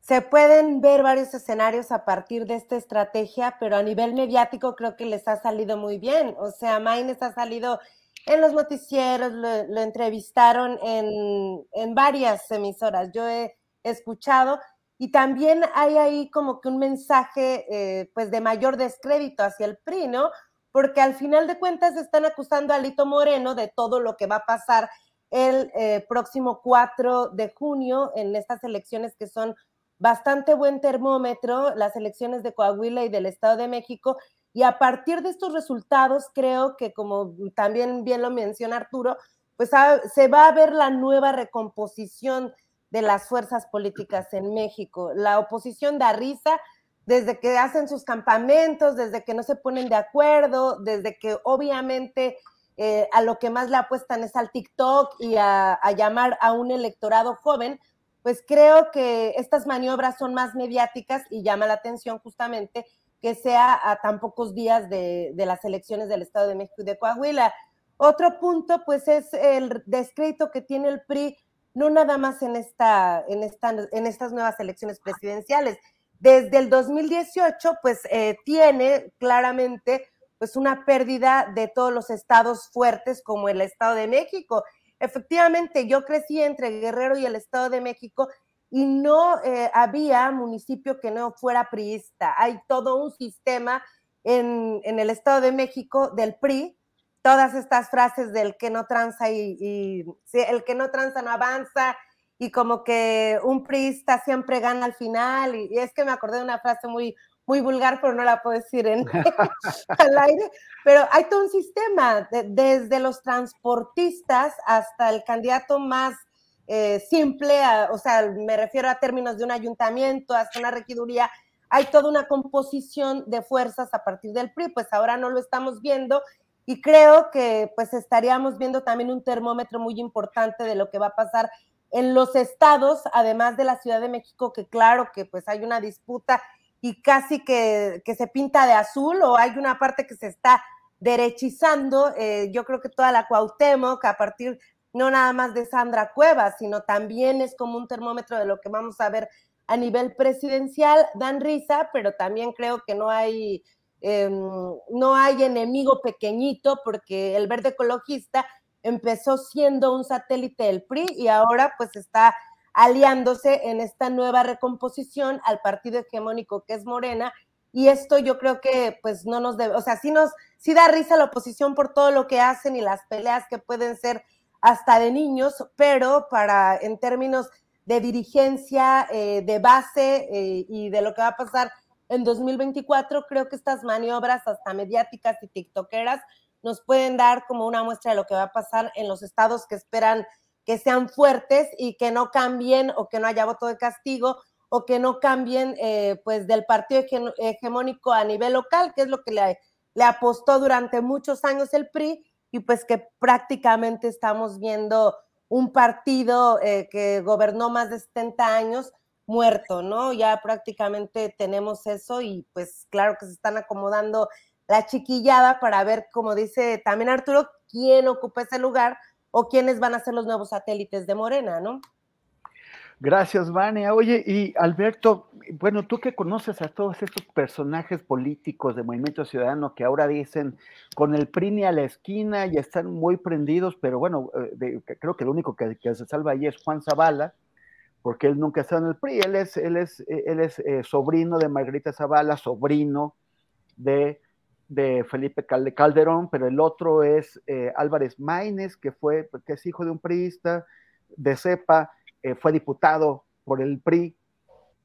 se pueden ver varios escenarios a partir de esta estrategia, pero a nivel mediático creo que les ha salido muy bien. O sea, Maines ha salido en los noticieros, lo, entrevistaron en, en varias emisoras. Yo he escuchado. Y también hay ahí como que un mensaje eh, pues de mayor descrédito hacia el PRI, ¿no? Porque al final de cuentas están acusando a Lito Moreno de todo lo que va a pasar el eh, próximo 4 de junio en estas elecciones que son bastante buen termómetro, las elecciones de Coahuila y del Estado de México. Y a partir de estos resultados, creo que como también bien lo menciona Arturo, pues se va a ver la nueva recomposición de las fuerzas políticas en México. La oposición da risa desde que hacen sus campamentos, desde que no se ponen de acuerdo, desde que obviamente eh, a lo que más le apuestan es al TikTok y a, llamar a un electorado joven, pues creo que estas maniobras son más mediáticas y llama la atención justamente que sea a tan pocos días de, las elecciones del Estado de México y de Coahuila. Otro punto, pues, es el descrédito que tiene el PRI no nada más en, esta, en estas nuevas elecciones presidenciales. Desde el 2018, pues eh, tiene claramente pues una pérdida de todos los estados fuertes como el Estado de México. Efectivamente, yo crecí entre Guerrero y el Estado de México y no eh, había municipio que no fuera priista. Hay todo un sistema en, en el Estado de México del PRI todas estas frases del que no tranza y, el que no tranza no avanza y como que un priista siempre gana al final y, es que me acordé de una frase muy muy vulgar, pero no la puedo decir en, [LAUGHS] [LAUGHS] al aire, pero hay todo un sistema, desde los transportistas hasta el candidato más eh, simple, o sea, me refiero a términos de un ayuntamiento, hasta una regiduría, hay toda una composición de fuerzas a partir del PRI, pues ahora no lo estamos viendo y creo que pues estaríamos viendo también un termómetro muy importante de lo que va a pasar en los estados, además de la Ciudad de México, que claro que pues hay una disputa y casi que, se pinta de azul o hay una parte que se está derechizando. Eh, yo creo que toda la Cuauhtémoc, a partir no nada más de Sandra Cuevas, sino también es como un termómetro de lo que vamos a ver a nivel presidencial, dan risa, pero también creo que no hay Em, no hay enemigo pequeñito porque el verde ecologista empezó siendo un satélite del PRI y ahora pues está aliándose en esta nueva recomposición al partido hegemónico que es Morena. Y esto yo creo que pues no nos debe, o sea, sí nos, sí da risa la oposición por todo lo que hacen y las peleas que pueden ser hasta de niños, pero para en términos de dirigencia, eh, de base eh, y de lo que va a pasar en 2024 creo que estas maniobras hasta mediáticas y tiktokeras nos pueden dar como una muestra de lo que va a pasar en los estados que esperan que sean fuertes y que no cambien o que no haya voto de castigo o que no cambien eh, pues del partido hegemónico a nivel local, que es lo que le, le apostó durante muchos años el PRI y pues que prácticamente estamos viendo un partido eh, que gobernó más de 70 años muerto, ¿no? Ya prácticamente tenemos eso y pues claro que se están acomodando la chiquillada para ver, como dice también Arturo, quién ocupa ese lugar o quiénes van a ser los nuevos satélites de Morena, ¿no? Gracias, Vania. Oye, y Alberto, bueno, tú que conoces a todos estos personajes políticos de Movimiento Ciudadano que ahora dicen con el PRI a la esquina y están muy prendidos, pero bueno, eh, creo que lo único que, se salva ahí es Juan Zavala, porque él nunca está en el PRI, él es, él es, él es eh, sobrino de Margarita Zavala, sobrino de, de Felipe Calderón, pero el otro es eh, Álvarez Maínez, que, fue, que es hijo de un priista de cepa, eh, fue diputado por el PRI,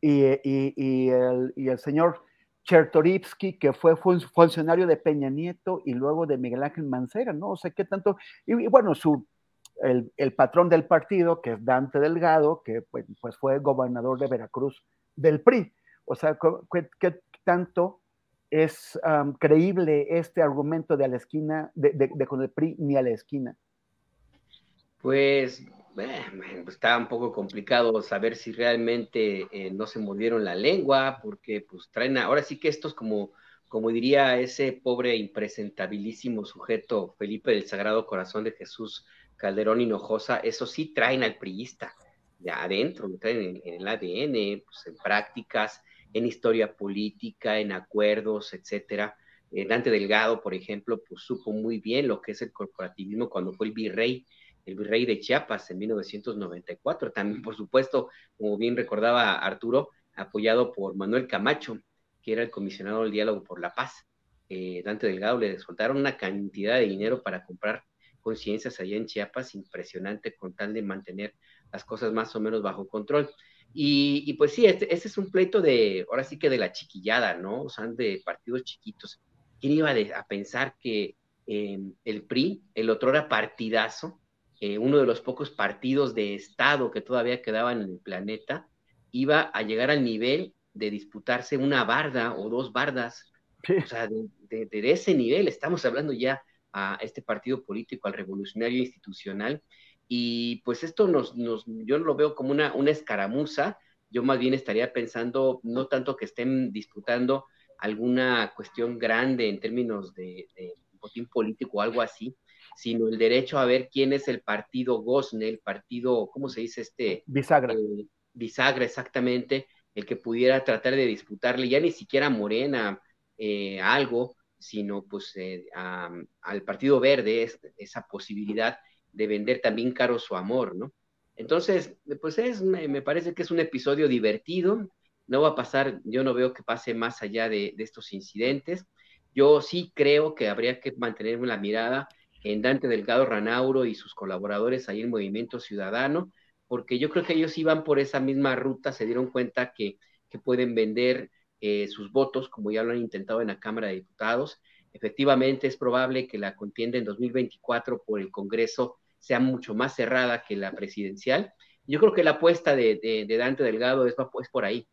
y, el, señor Chertorivsky, que fue funcionario de Peña Nieto y luego de Miguel Ángel Mancera, ¿no? O sea, ¿qué tanto? Y, bueno, su, el, patrón del partido, que es Dante Delgado, que pues, pues fue gobernador de Veracruz del PRI. O sea, ¿qué, tanto es creíble este argumento de a la esquina, de, con el PRI ni a la esquina? Pues está un poco complicado saber si realmente eh, no se mordieron la lengua, porque pues traen, ahora sí que estos como, como diría ese pobre impresentabilísimo sujeto Felipe del Sagrado Corazón de Jesús Calderón Hinojosa, eso sí traen al priista de adentro, lo traen en, el ADN, pues, en prácticas, en historia política, en acuerdos, etcétera. Eh, Dante Delgado, por ejemplo, pues supo muy bien lo que es el corporativismo cuando fue el virrey el virrey de Chiapas en 1994. También, por supuesto, como bien recordaba Arturo, apoyado por Manuel Camacho, que era el comisionado del diálogo por la paz. Eh, Dante Delgado le soltaron una cantidad de dinero para comprar conciencias allá en Chiapas, impresionante con tal de mantener las cosas más o menos bajo control. Y, pues sí, este, este, es un pleito de, ahora sí que de la chiquillada, ¿no? O sea, de partidos chiquitos. ¿Quién iba a pensar que eh, el PRI, el otro era partidazo, eh, uno de los pocos partidos de Estado que todavía quedaban en el planeta, iba a llegar al nivel de disputarse una barda o dos bardas. O sea, de, ese nivel estamos hablando ya a este partido político, al revolucionario institucional. Y pues esto nos, nos yo lo veo como una, una escaramuza. Yo más bien estaría pensando, no tanto que estén disputando alguna cuestión grande en términos de, de botín político o algo así, sino el derecho a ver quién es el partido Gosne, el partido, ¿cómo se dice este? Bisagra. Eh, bisagra, exactamente, el que pudiera tratar de disputarle ya ni siquiera a Morena eh, algo, sino pues eh, al Partido Verde esa posibilidad de vender también caro su amor, ¿no? Entonces, pues es, me, parece que es un episodio divertido, no va a pasar, yo no veo que pase más allá de, de estos incidentes. Yo sí creo que habría que mantener la mirada en Dante Delgado Ranauro y sus colaboradores ahí en Movimiento Ciudadano, porque yo creo que ellos iban por esa misma ruta, se dieron cuenta que, pueden vender eh, sus votos, como ya lo han intentado en la Cámara de Diputados. Efectivamente, es probable que la contienda en 2024 por el Congreso sea mucho más cerrada que la presidencial. Yo creo que la apuesta de, Dante Delgado es, por ahí,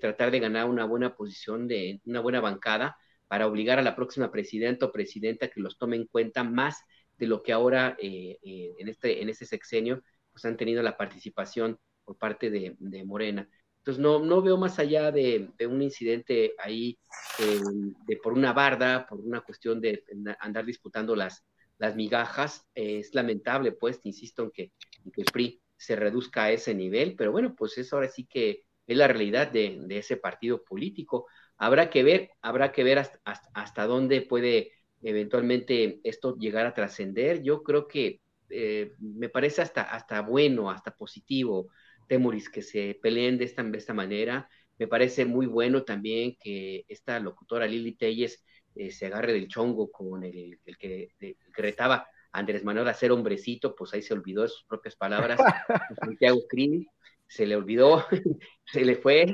tratar de ganar una buena posición, de una buena bancada, para obligar a la próxima presidenta o presidenta que los tome en cuenta más de lo que ahora eh, eh, en, este, en este sexenio pues han tenido la participación por parte de, Morena. Entonces no, no veo más allá de, un incidente ahí eh, de por una barda, por una cuestión de andar disputando las, las migajas. es lamentable, pues, insisto en que, en que PRI se reduzca a ese nivel, pero bueno, pues eso ahora sí que es la realidad de ese partido político. Habrá que ver, habrá que ver hasta, hasta, dónde puede eventualmente esto llegar a trascender. Yo creo que eh, me parece hasta, hasta bueno, hasta positivo, Temuris, que se peleen de esta, de esta manera. Me parece muy bueno también que esta locutora Lili Telles eh, se agarre del chongo con el, el, que, el que retaba a Andrés Manuel a ser hombrecito, pues ahí se olvidó de sus propias palabras. [LAUGHS] Santiago Crini se le olvidó, [LAUGHS] se le fue,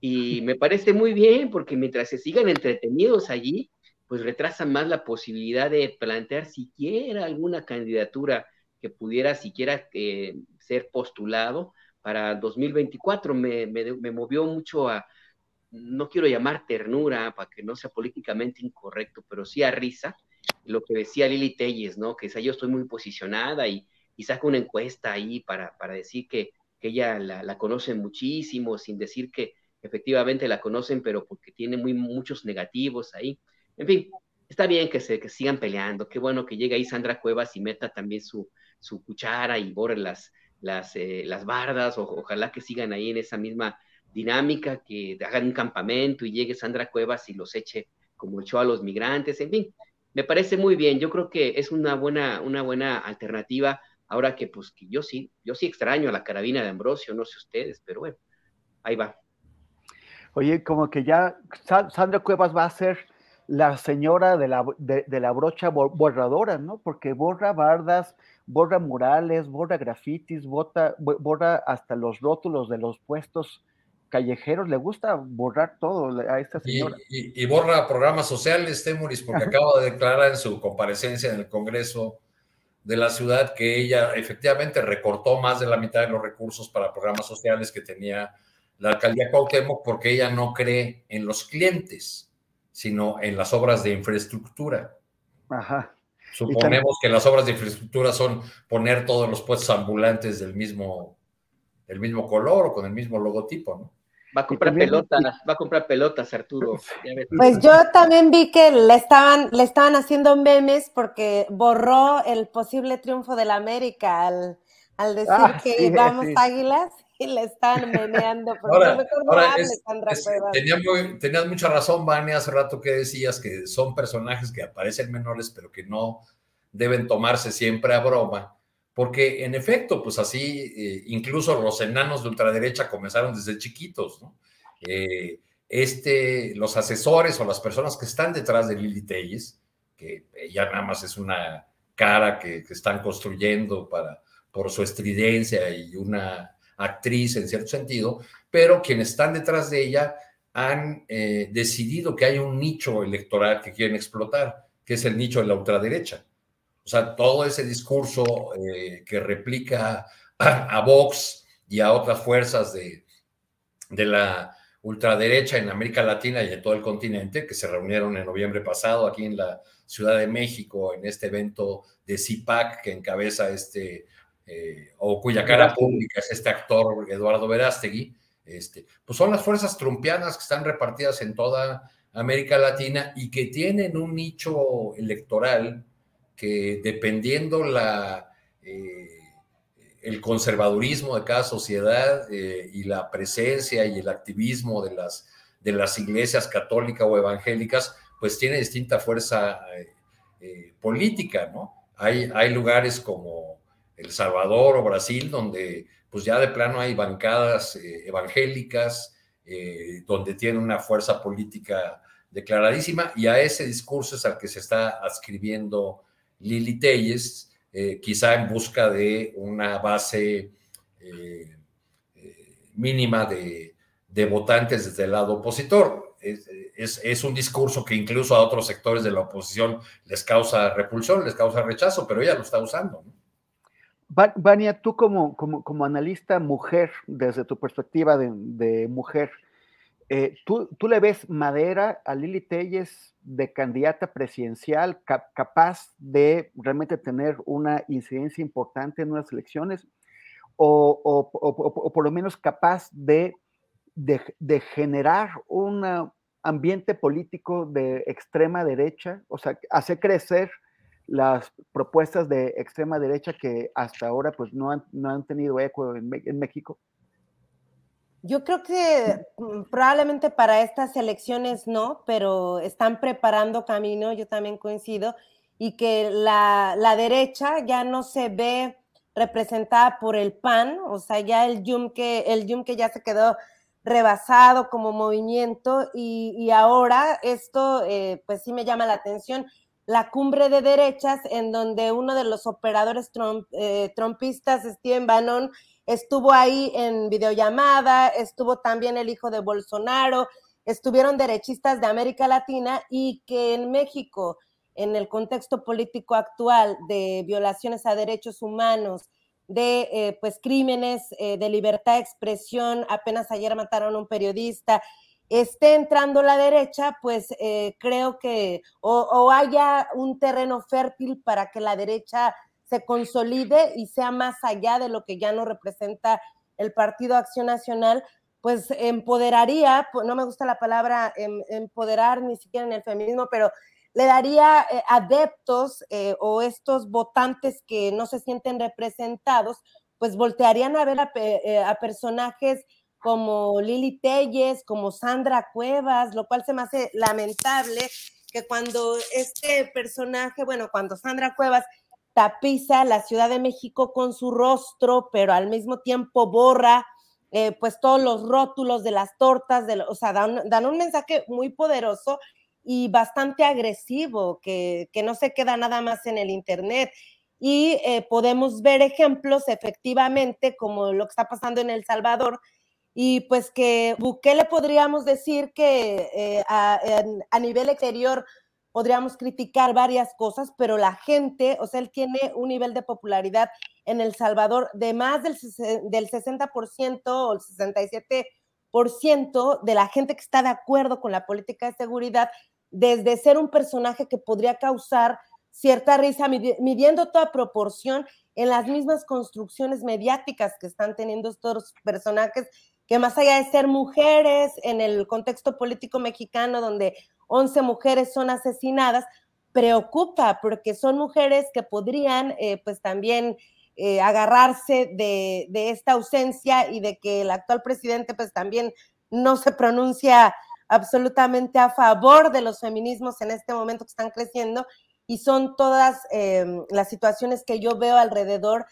y me parece muy bien porque mientras se sigan entretenidos allí, pues retrasan más la posibilidad de plantear siquiera alguna candidatura que pudiera siquiera eh, ser postulado para 2024. Me, me, me, movió mucho a, no quiero llamar ternura para que no sea políticamente incorrecto, pero sí a risa, lo que decía Lili Telles, ¿no? Que yo estoy muy posicionada y, y saco una encuesta ahí para, para decir que, que ella la, la conoce muchísimo, sin decir que efectivamente la conocen, pero porque tiene muy, muchos negativos ahí. En fin, está bien que se que sigan peleando. Qué bueno que llegue ahí Sandra Cuevas y meta también su, su cuchara y borre las, las, eh, las bardas. Ojalá que sigan ahí en esa misma dinámica, que hagan un campamento y llegue Sandra Cuevas y los eche como echó a los migrantes. En fin, me parece muy bien. Yo creo que es una buena, una buena alternativa. Ahora que, pues, que yo sí, yo sí extraño a la carabina de Ambrosio, no sé ustedes, pero bueno, ahí va. Oye, como que ya Sandra Cuevas va a ser la señora de la, de, la brocha borradora, ¿no? Porque borra bardas, borra murales, borra grafitis, borra hasta los rótulos de los puestos callejeros, le gusta borrar todo a esta señora. Y, borra programas sociales, Temuris, porque acaba de declarar en su comparecencia en el Congreso de la ciudad que ella efectivamente recortó más de la mitad de los recursos para programas sociales que tenía la alcaldía Cuauhtémoc porque ella no cree en los clientes, sino en las obras de infraestructura. Ajá. Suponemos que las obras de infraestructura son poner todos los puestos ambulantes del mismo, del mismo color o con el mismo logotipo, ¿no? Va a comprar pelotas, va a comprar pelotas, Arturo. [LAUGHS] Pues yo también vi que le estaban, le estaban haciendo memes porque borró el posible triunfo de la América al, al decir ah, que vamos águilas [LAUGHS] y le están meneando. Ahora, ahora tenías mucha razón, Vania, hace rato que decías que son personajes que aparecen menores, pero que no deben tomarse siempre a broma porque en efecto, pues así, eh, incluso los enanos de ultraderecha comenzaron desde chiquitos, ¿no? Eh, este, los asesores o las personas que están detrás de Lili Telles, que ya nada más es una cara que, están construyendo para, por su estridencia y una actriz en cierto sentido, pero quienes están detrás de ella han eh, decidido que hay un nicho electoral que quieren explotar, que es el nicho de la ultraderecha. O sea, todo ese discurso eh, que replica a, Vox y a otras fuerzas de, de la ultraderecha en América Latina y en todo el continente, que se reunieron en noviembre pasado aquí en la Ciudad de México, en este evento de CIPAC que encabeza este, eh, o cuya cara pública es este actor Eduardo Verástegui, este, pues son las fuerzas trumpianas que están repartidas en toda América Latina y que tienen un nicho electoral que dependiendo la, eh, el conservadurismo de cada sociedad eh, y la presencia y el activismo de las, de las iglesias católicas o evangélicas, pues tiene distinta fuerza política, ¿no? Hay, hay lugares como El Salvador o Brasil donde pues ya de plano hay bancadas evangélicas, donde tiene una fuerza política declaradísima y a ese discurso es al que se está adscribiendo Lili Telles, eh, quizá en busca de una base eh, eh, mínima de, votantes desde el lado opositor. Es, un discurso que incluso a otros sectores de la oposición les causa repulsión, les causa rechazo, pero ella lo está usando. Vania, tú como, como, analista mujer, desde tu perspectiva de mujer, eh, ¿tú, le ves madera a Lili Telles de candidata presidencial capaz de realmente tener una incidencia importante en unas elecciones? ¿O, por lo menos capaz de, de, generar un ambiente político de extrema derecha? O sea, hacer crecer las propuestas de extrema derecha que hasta ahora pues, no, han, no han tenido eco en, en México. Yo creo que mm, probablemente para estas elecciones no, pero están preparando camino, yo también coincido, y que la, derecha ya no se ve representada por el PAN, o sea, ya el Yumque, el Yumque ya se quedó rebasado como movimiento y, ahora esto eh, pues sí me llama la atención, la cumbre de derechas en donde uno de los operadores eh, trompistas, Steven Bannon, estuvo ahí en videollamada, estuvo también el hijo de Bolsonaro, estuvieron derechistas de América Latina y que en México, en el contexto político actual de violaciones a derechos humanos, de eh, pues crímenes eh, de libertad de expresión, apenas ayer mataron a un periodista, esté entrando la derecha, pues eh, creo que o, haya un terreno fértil para que la derecha se consolide y sea más allá de lo que ya no representa el Partido Acción Nacional, pues empoderaría, no me gusta la palabra em, empoderar ni siquiera en el feminismo, pero le daría eh, adeptos eh, o estos votantes que no se sienten representados, pues voltearían a ver a personajes como Lili Telles, como Sandra Cuevas, lo cual se me hace lamentable que cuando este personaje, bueno, cuando Sandra Cuevas tapiza la Ciudad de México con su rostro, pero al mismo tiempo borra eh, pues todos los rótulos de las tortas, de, o sea, dan, un mensaje muy poderoso y bastante agresivo, que, no se queda nada más en el Internet. Y eh, podemos ver ejemplos efectivamente como lo que está pasando en El Salvador y pues que Bukele podríamos decir que eh, a, a, nivel exterior podríamos criticar varias cosas, pero la gente, o sea, él tiene un nivel de popularidad en El Salvador de más del, del 60% o el 67% de la gente que está de acuerdo con la política de seguridad, desde ser un personaje que podría causar cierta risa, midiendo toda proporción en las mismas construcciones mediáticas que están teniendo estos personajes, que más allá de ser mujeres en el contexto político mexicano, donde 11 mujeres son asesinadas, preocupa porque son mujeres que podrían eh, pues también eh, agarrarse de, de, esta ausencia y de que el actual presidente pues también no se pronuncia absolutamente a favor de los feminismos en este momento que están creciendo. Y son todas em, las situaciones que yo veo alrededor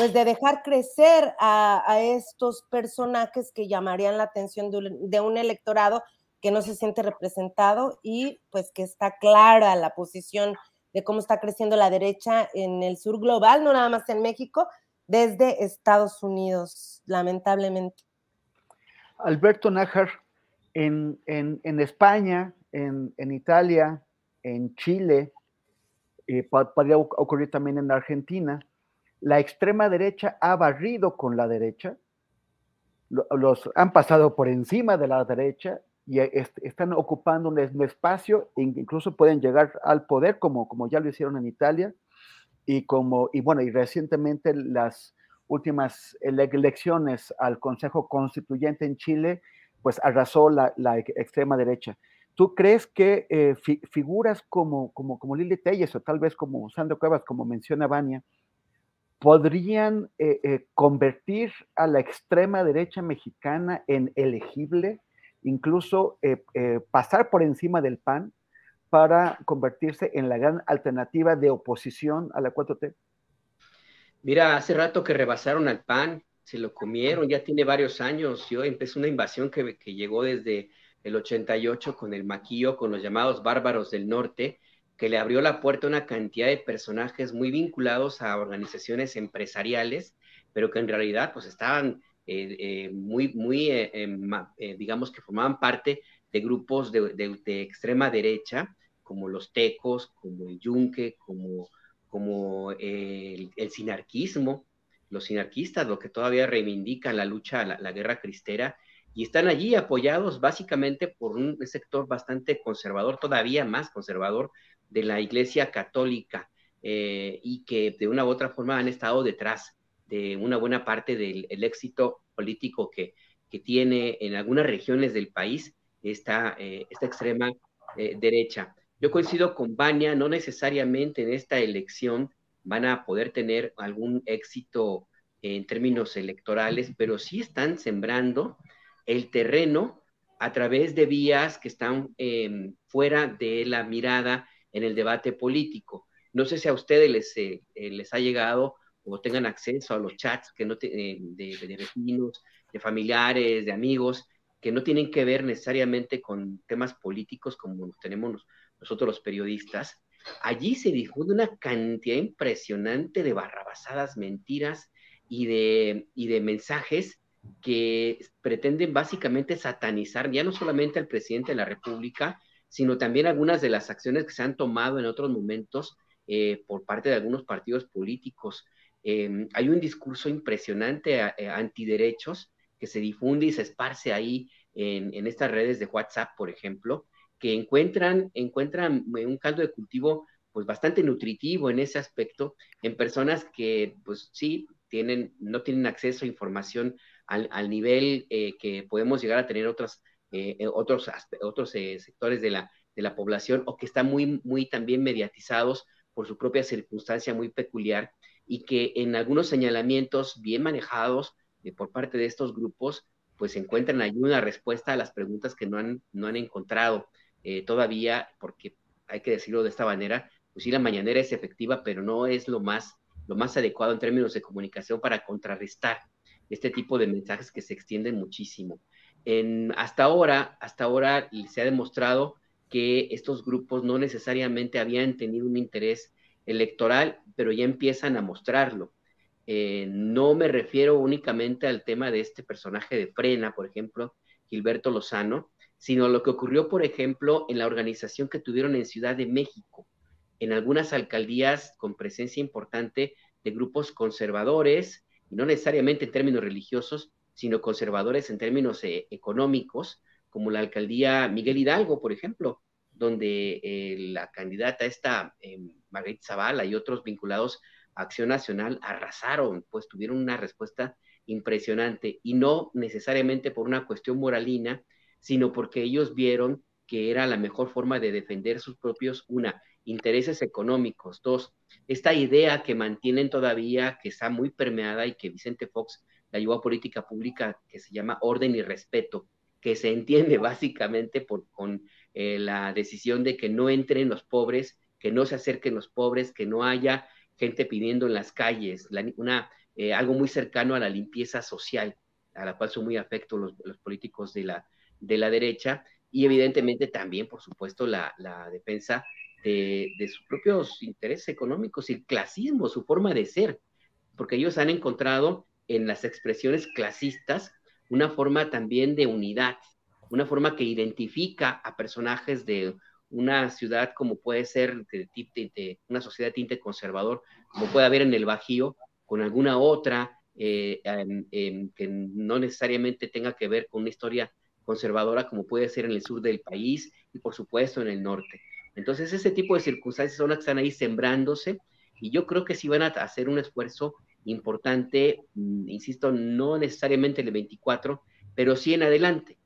pues de dejar crecer a, estos personajes que llamarían la atención de un, de un electorado que no se siente representado y pues que está clara la posición de cómo está creciendo la derecha en el sur global, no nada más en México, desde Estados Unidos, lamentablemente. Alberto Nájar, en, en, en España, en, en, Italia, en Chile, eh, podría ocurrir también en Argentina, la extrema derecha ha barrido con la derecha, los han pasado por encima de la derecha y están ocupando un espacio e incluso pueden llegar al poder como, como ya lo hicieron en Italia y como y bueno y recientemente las últimas elecciones al Consejo Constituyente en Chile pues arrasó la, extrema derecha. ¿Tú crees que eh, fi, figuras como, como, como Lili Telles o tal vez como Sandro Cuevas, como menciona Vania, podrían eh, eh, convertir a la extrema derecha mexicana en elegible incluso eh, eh, pasar por encima del PAN para convertirse en la gran alternativa de oposición a la 4T? Mira, hace rato que rebasaron al PAN, se lo comieron, ya tiene varios años. Yo empecé una invasión que, que llegó desde el 88 con el maquillo, con los llamados bárbaros del norte, que le abrió la puerta a una cantidad de personajes muy vinculados a organizaciones empresariales, pero que en realidad pues estaban eh, eh, muy, muy eh, digamos que formaban parte de grupos de, extrema derecha, como los tecos, como el yunque, como, como el, sinarquismo, los sinarquistas, lo que todavía reivindican la lucha, la, la guerra cristera, y están allí apoyados básicamente por un sector bastante conservador, todavía más conservador, de la Iglesia Católica, y que de una u otra forma han estado detrás de una buena parte del éxito político que, que, tiene en algunas regiones del país esta, eh, esta extrema eh, derecha. Yo coincido con Bania, no necesariamente en esta elección van a poder tener algún éxito en términos electorales, pero sí están sembrando el terreno a través de vías que están em, fuera de la mirada en el debate político. No sé si a ustedes les, eh, les ha llegado o tengan acceso a los chats que no eh, de, de, vecinos, de familiares, de amigos, que no tienen que ver necesariamente con temas políticos como tenemos nosotros los periodistas. Allí se difunde una cantidad impresionante de barrabasadas, mentiras y de, y de mensajes que pretenden básicamente satanizar ya no solamente al presidente de la República, sino también algunas de las acciones que se han tomado en otros momentos eh, por parte de algunos partidos políticos. Em, hay un discurso impresionante a, eh, antiderechos que se difunde y se esparce ahí en, estas redes de WhatsApp, por ejemplo, que encuentran, encuentran un caldo de cultivo pues bastante nutritivo en ese aspecto en personas que pues sí tienen, no tienen acceso a información al, nivel eh, que podemos llegar a tener otros, eh, otros, otros sectores de la, de la población o que están muy, muy también mediatizados por su propia circunstancia muy peculiar y que en algunos señalamientos bien manejados eh, por parte de estos grupos, pues encuentran ahí una respuesta a las preguntas que no han, no han encontrado eh, todavía, porque hay que decirlo de esta manera, pues sí, la mañanera es efectiva, pero no es lo más, lo más adecuado en términos de comunicación para contrarrestar este tipo de mensajes que se extienden muchísimo. En, hasta ahora, hasta ahora se ha demostrado que estos grupos no necesariamente habían tenido un interés electoral, pero ya empiezan a mostrarlo. eh, no me refiero únicamente al tema de este personaje de Frena, por ejemplo, Gilberto Lozano, sino lo que ocurrió, por ejemplo, en la organización que tuvieron en Ciudad de México, en algunas alcaldías con presencia importante de grupos conservadores, y no necesariamente en términos religiosos, sino conservadores en términos eh, económicos, como la alcaldía Miguel Hidalgo, por ejemplo, donde eh, la candidata esta, Margarita Zavala y otros vinculados Acción Nacional arrasaron, pues tuvieron una respuesta impresionante y no necesariamente por una cuestión moralina, sino porque ellos vieron que era la mejor forma de defender sus propios, una, intereses económicos, dos, esta idea que mantienen todavía, que está muy permeada y que Vicente Fox la llevó a política pública, que se llama orden y respeto, que se entiende [LAUGHS] básicamente por, con eh, la decisión de que no entren los pobres, que no se acerquen los pobres, que no haya gente pidiendo en las calles, una, eh, algo muy cercano a la limpieza social, a la cual son muy afectos los, políticos de la, de la derecha, y evidentemente también, por supuesto, la, defensa de, sus propios intereses económicos y el clasismo, su forma de ser, porque ellos han encontrado en las expresiones clasistas una forma también de unidad, una forma que identifica a personajes de una ciudad como puede ser de, una sociedad de tinte conservador, como puede haber en el Bajío, con alguna otra eh, que no necesariamente tenga que ver con una historia conservadora como puede ser en el sur del país y por supuesto en el norte. Entonces ese tipo de circunstancias son las que están ahí sembrándose y yo creo que sí van a hacer un esfuerzo importante, mm, insisto, no necesariamente en el 24, pero sí en adelante.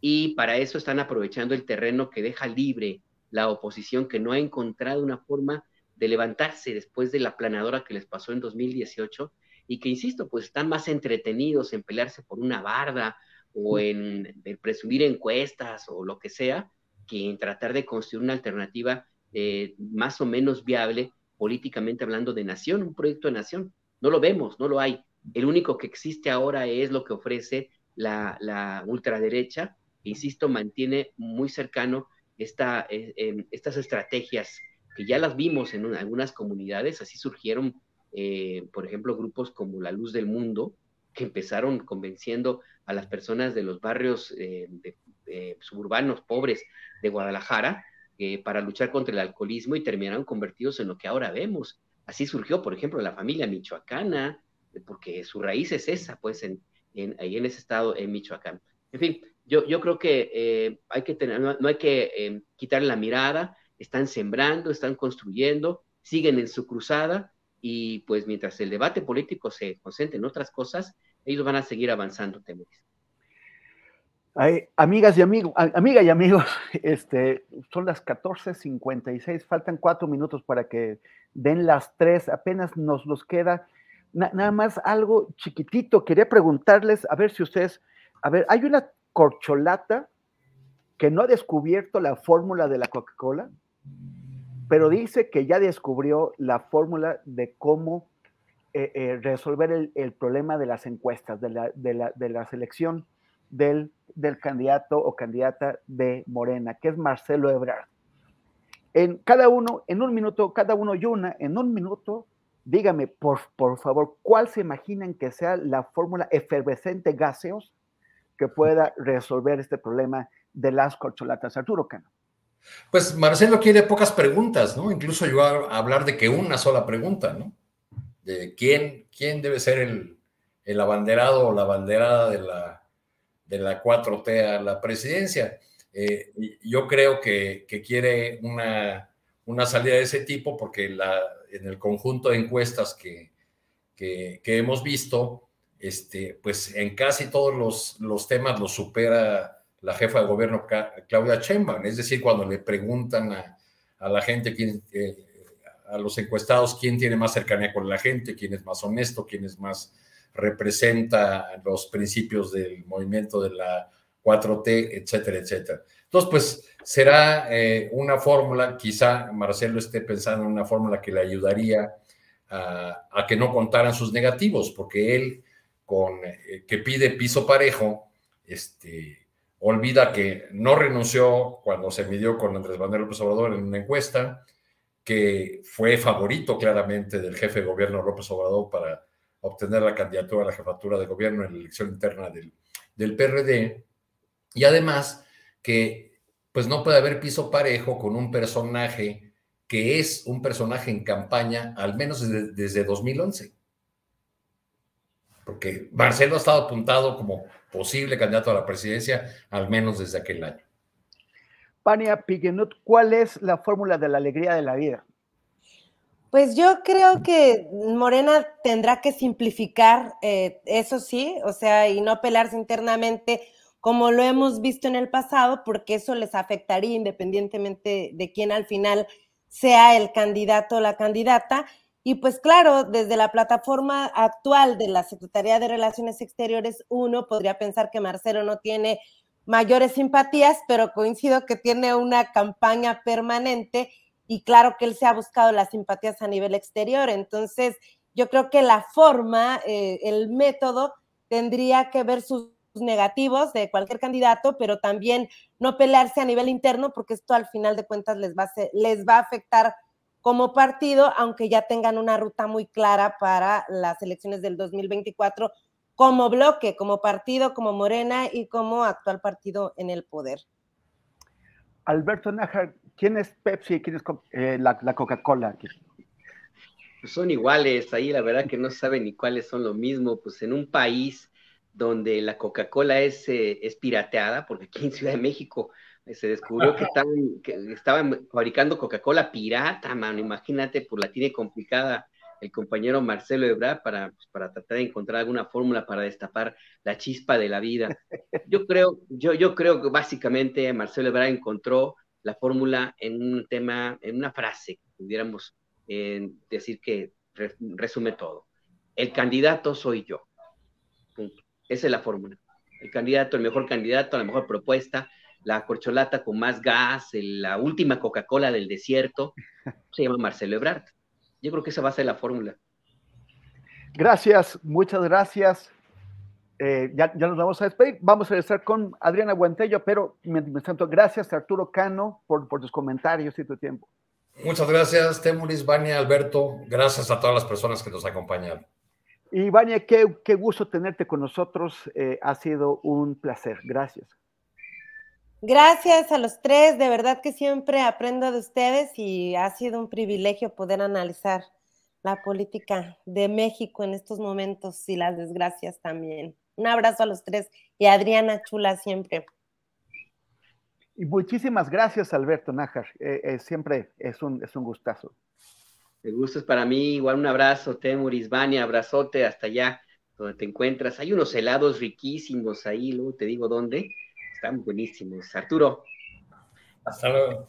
Y para eso están aprovechando el terreno que deja libre la oposición que no ha encontrado una forma de levantarse después de la planadora que les pasó en 2018 y que, insisto, pues están más entretenidos en pelearse por una barda o en, presumir encuestas o lo que sea, que en tratar de construir una alternativa eh, más o menos viable políticamente hablando de nación, un proyecto de nación. No lo vemos, no lo hay. El único que existe ahora es lo que ofrece la, ultraderecha, insisto, mantiene muy cercano esta, eh, estas estrategias que ya las vimos en algunas comunidades, así surgieron, eh, por ejemplo, grupos como La Luz del Mundo, que empezaron convenciendo a las personas de los barrios eh, suburbanos pobres de Guadalajara para luchar contra el alcoholismo y terminaron convertidos en lo que ahora vemos. Así surgió, por ejemplo, la familia michoacana, porque su raíz es esa, pues, en, ahí en ese estado, en Michoacán. En fin, yo, creo que eh, hay que tener, no, hay que eh, quitar la mirada, están sembrando, están construyendo, siguen en su cruzada y pues mientras el debate político se concentre en otras cosas, ellos van a seguir avanzando, Temuris. Amigas y amigos, amiga y amigos, [LAUGHS] este, son las 14:56, faltan cuatro minutos para que den las tres, apenas nos los queda. nada más algo chiquitito, quería preguntarles, a ver si ustedes, a ver, hay una corcholata que no ha descubierto la fórmula de la Coca-Cola, pero dice que ya descubrió la fórmula de cómo eh, eh, resolver el, problema de las encuestas, de la, de la, selección del, del, candidato o candidata de Morena, que es Marcelo Ebrard. En cada uno, en un minuto, cada uno y una, en un minuto, dígame, por, por favor, ¿cuál se imaginan que sea la fórmula efervescente gaseos que pueda resolver este problema de las corcholatas. Arturo Cano. Pues Marcelo quiere pocas preguntas, ¿no? Incluso yo a hablar de que una sola pregunta, ¿no? De quién, quién debe ser el, el abanderado o la abanderada de la, de la 4T a la presidencia. Eh, yo creo que, que quiere una, una, salida de ese tipo porque la, en el conjunto de encuestas que, que, hemos visto, este, pues en casi todos los, los temas lo supera la jefa de gobierno Claudia Sheinbaum. Es decir, cuando le preguntan a, a la gente, quién, eh, a los encuestados, quién tiene más cercanía con la gente, quién es más honesto, quién es más representa los principios del movimiento de la 4T, etcétera, etcétera. Entonces, pues será eh, una fórmula, quizá Marcelo esté pensando en una fórmula que le ayudaría a, que no contaran sus negativos, porque él eh, que pide piso parejo, este, olvida que no renunció cuando se midió con Andrés Manuel López Obrador en una encuesta, que fue favorito claramente del jefe de gobierno López Obrador para obtener la candidatura a la jefatura de gobierno en la elección interna del, del PRD. Y además que pues no puede haber piso parejo con un personaje que es un personaje en campaña al menos desde, desde 2011. Porque Marcelo ha estado apuntado como posible candidato a la presidencia al menos desde aquel año. Pania Piguenut, ¿cuál es la fórmula de la alegría de la vida? Pues yo creo que Morena tendrá que simplificar, eh, eso sí, o sea, y no pelearse internamente como lo hemos visto en el pasado, porque eso les afectaría independientemente de quién al final sea el candidato o la candidata. Y pues claro, desde la plataforma actual de la Secretaría de Relaciones Exteriores, uno podría pensar que Marcelo no tiene mayores simpatías, pero coincido que tiene una campaña permanente y claro que él se ha buscado las simpatías a nivel exterior. Entonces, yo creo que la forma, eh, el método tendría que ver sus negativos de cualquier candidato, pero también no pelearse a nivel interno, porque esto al final de cuentas les va a, les va a afectar como partido, aunque ya tengan una ruta muy clara para las elecciones del 2024 como bloque, como partido, como Morena y como actual partido en el poder. Alberto Nájar, ¿quién es Pepsi y quién es eh, la, Coca-Cola? Pues son iguales, ahí la verdad que no saben ni cuáles son lo mismo, pues en un país donde la Coca-Cola es, eh, es pirateada, porque aquí en Ciudad de México eh, se descubrió que estaban, que estaban fabricando Coca-Cola pirata, mano, imagínate, pues la tiene complicada el compañero Marcelo Ebrard para, pues, para tratar de encontrar alguna fórmula para destapar la chispa de la vida. Yo creo, yo, yo creo que básicamente Marcelo Ebrard encontró la fórmula en un tema, en una frase, pudiéramos eh, decir que resume todo. El candidato soy yo. Esa es la fórmula. El candidato, el mejor candidato, la mejor propuesta, la corcholata con más gas, la última Coca-Cola del desierto, se llama Marcelo Ebrard. Yo creo que esa va a ser la fórmula. Gracias, muchas gracias. Eh, ya, nos vamos a despedir. Vamos a estar con Adriana Guantello, pero mientras tanto, gracias Arturo Cano por, por tus comentarios y tu tiempo. Muchas gracias, Temuris, Vania, Alberto. Gracias a todas las personas que nos acompañan. Y Vania, qué, qué gusto tenerte con nosotros. Eh, ha sido un placer. Gracias. Gracias a los tres, de verdad que siempre aprendo de ustedes y ha sido un privilegio poder analizar la política de México en estos momentos y las desgracias también. Un abrazo a los tres y a Adriana Chula siempre. Y muchísimas gracias, Alberto Nájar. Eh, eh, siempre es un, es un gustazo. El gusto es para mí. Igual un abrazo, Temuris, Vania, abrazote hasta allá donde te encuentras. Hay unos helados riquísimos ahí, luego te digo dónde están buenísimos. Arturo. Hasta luego.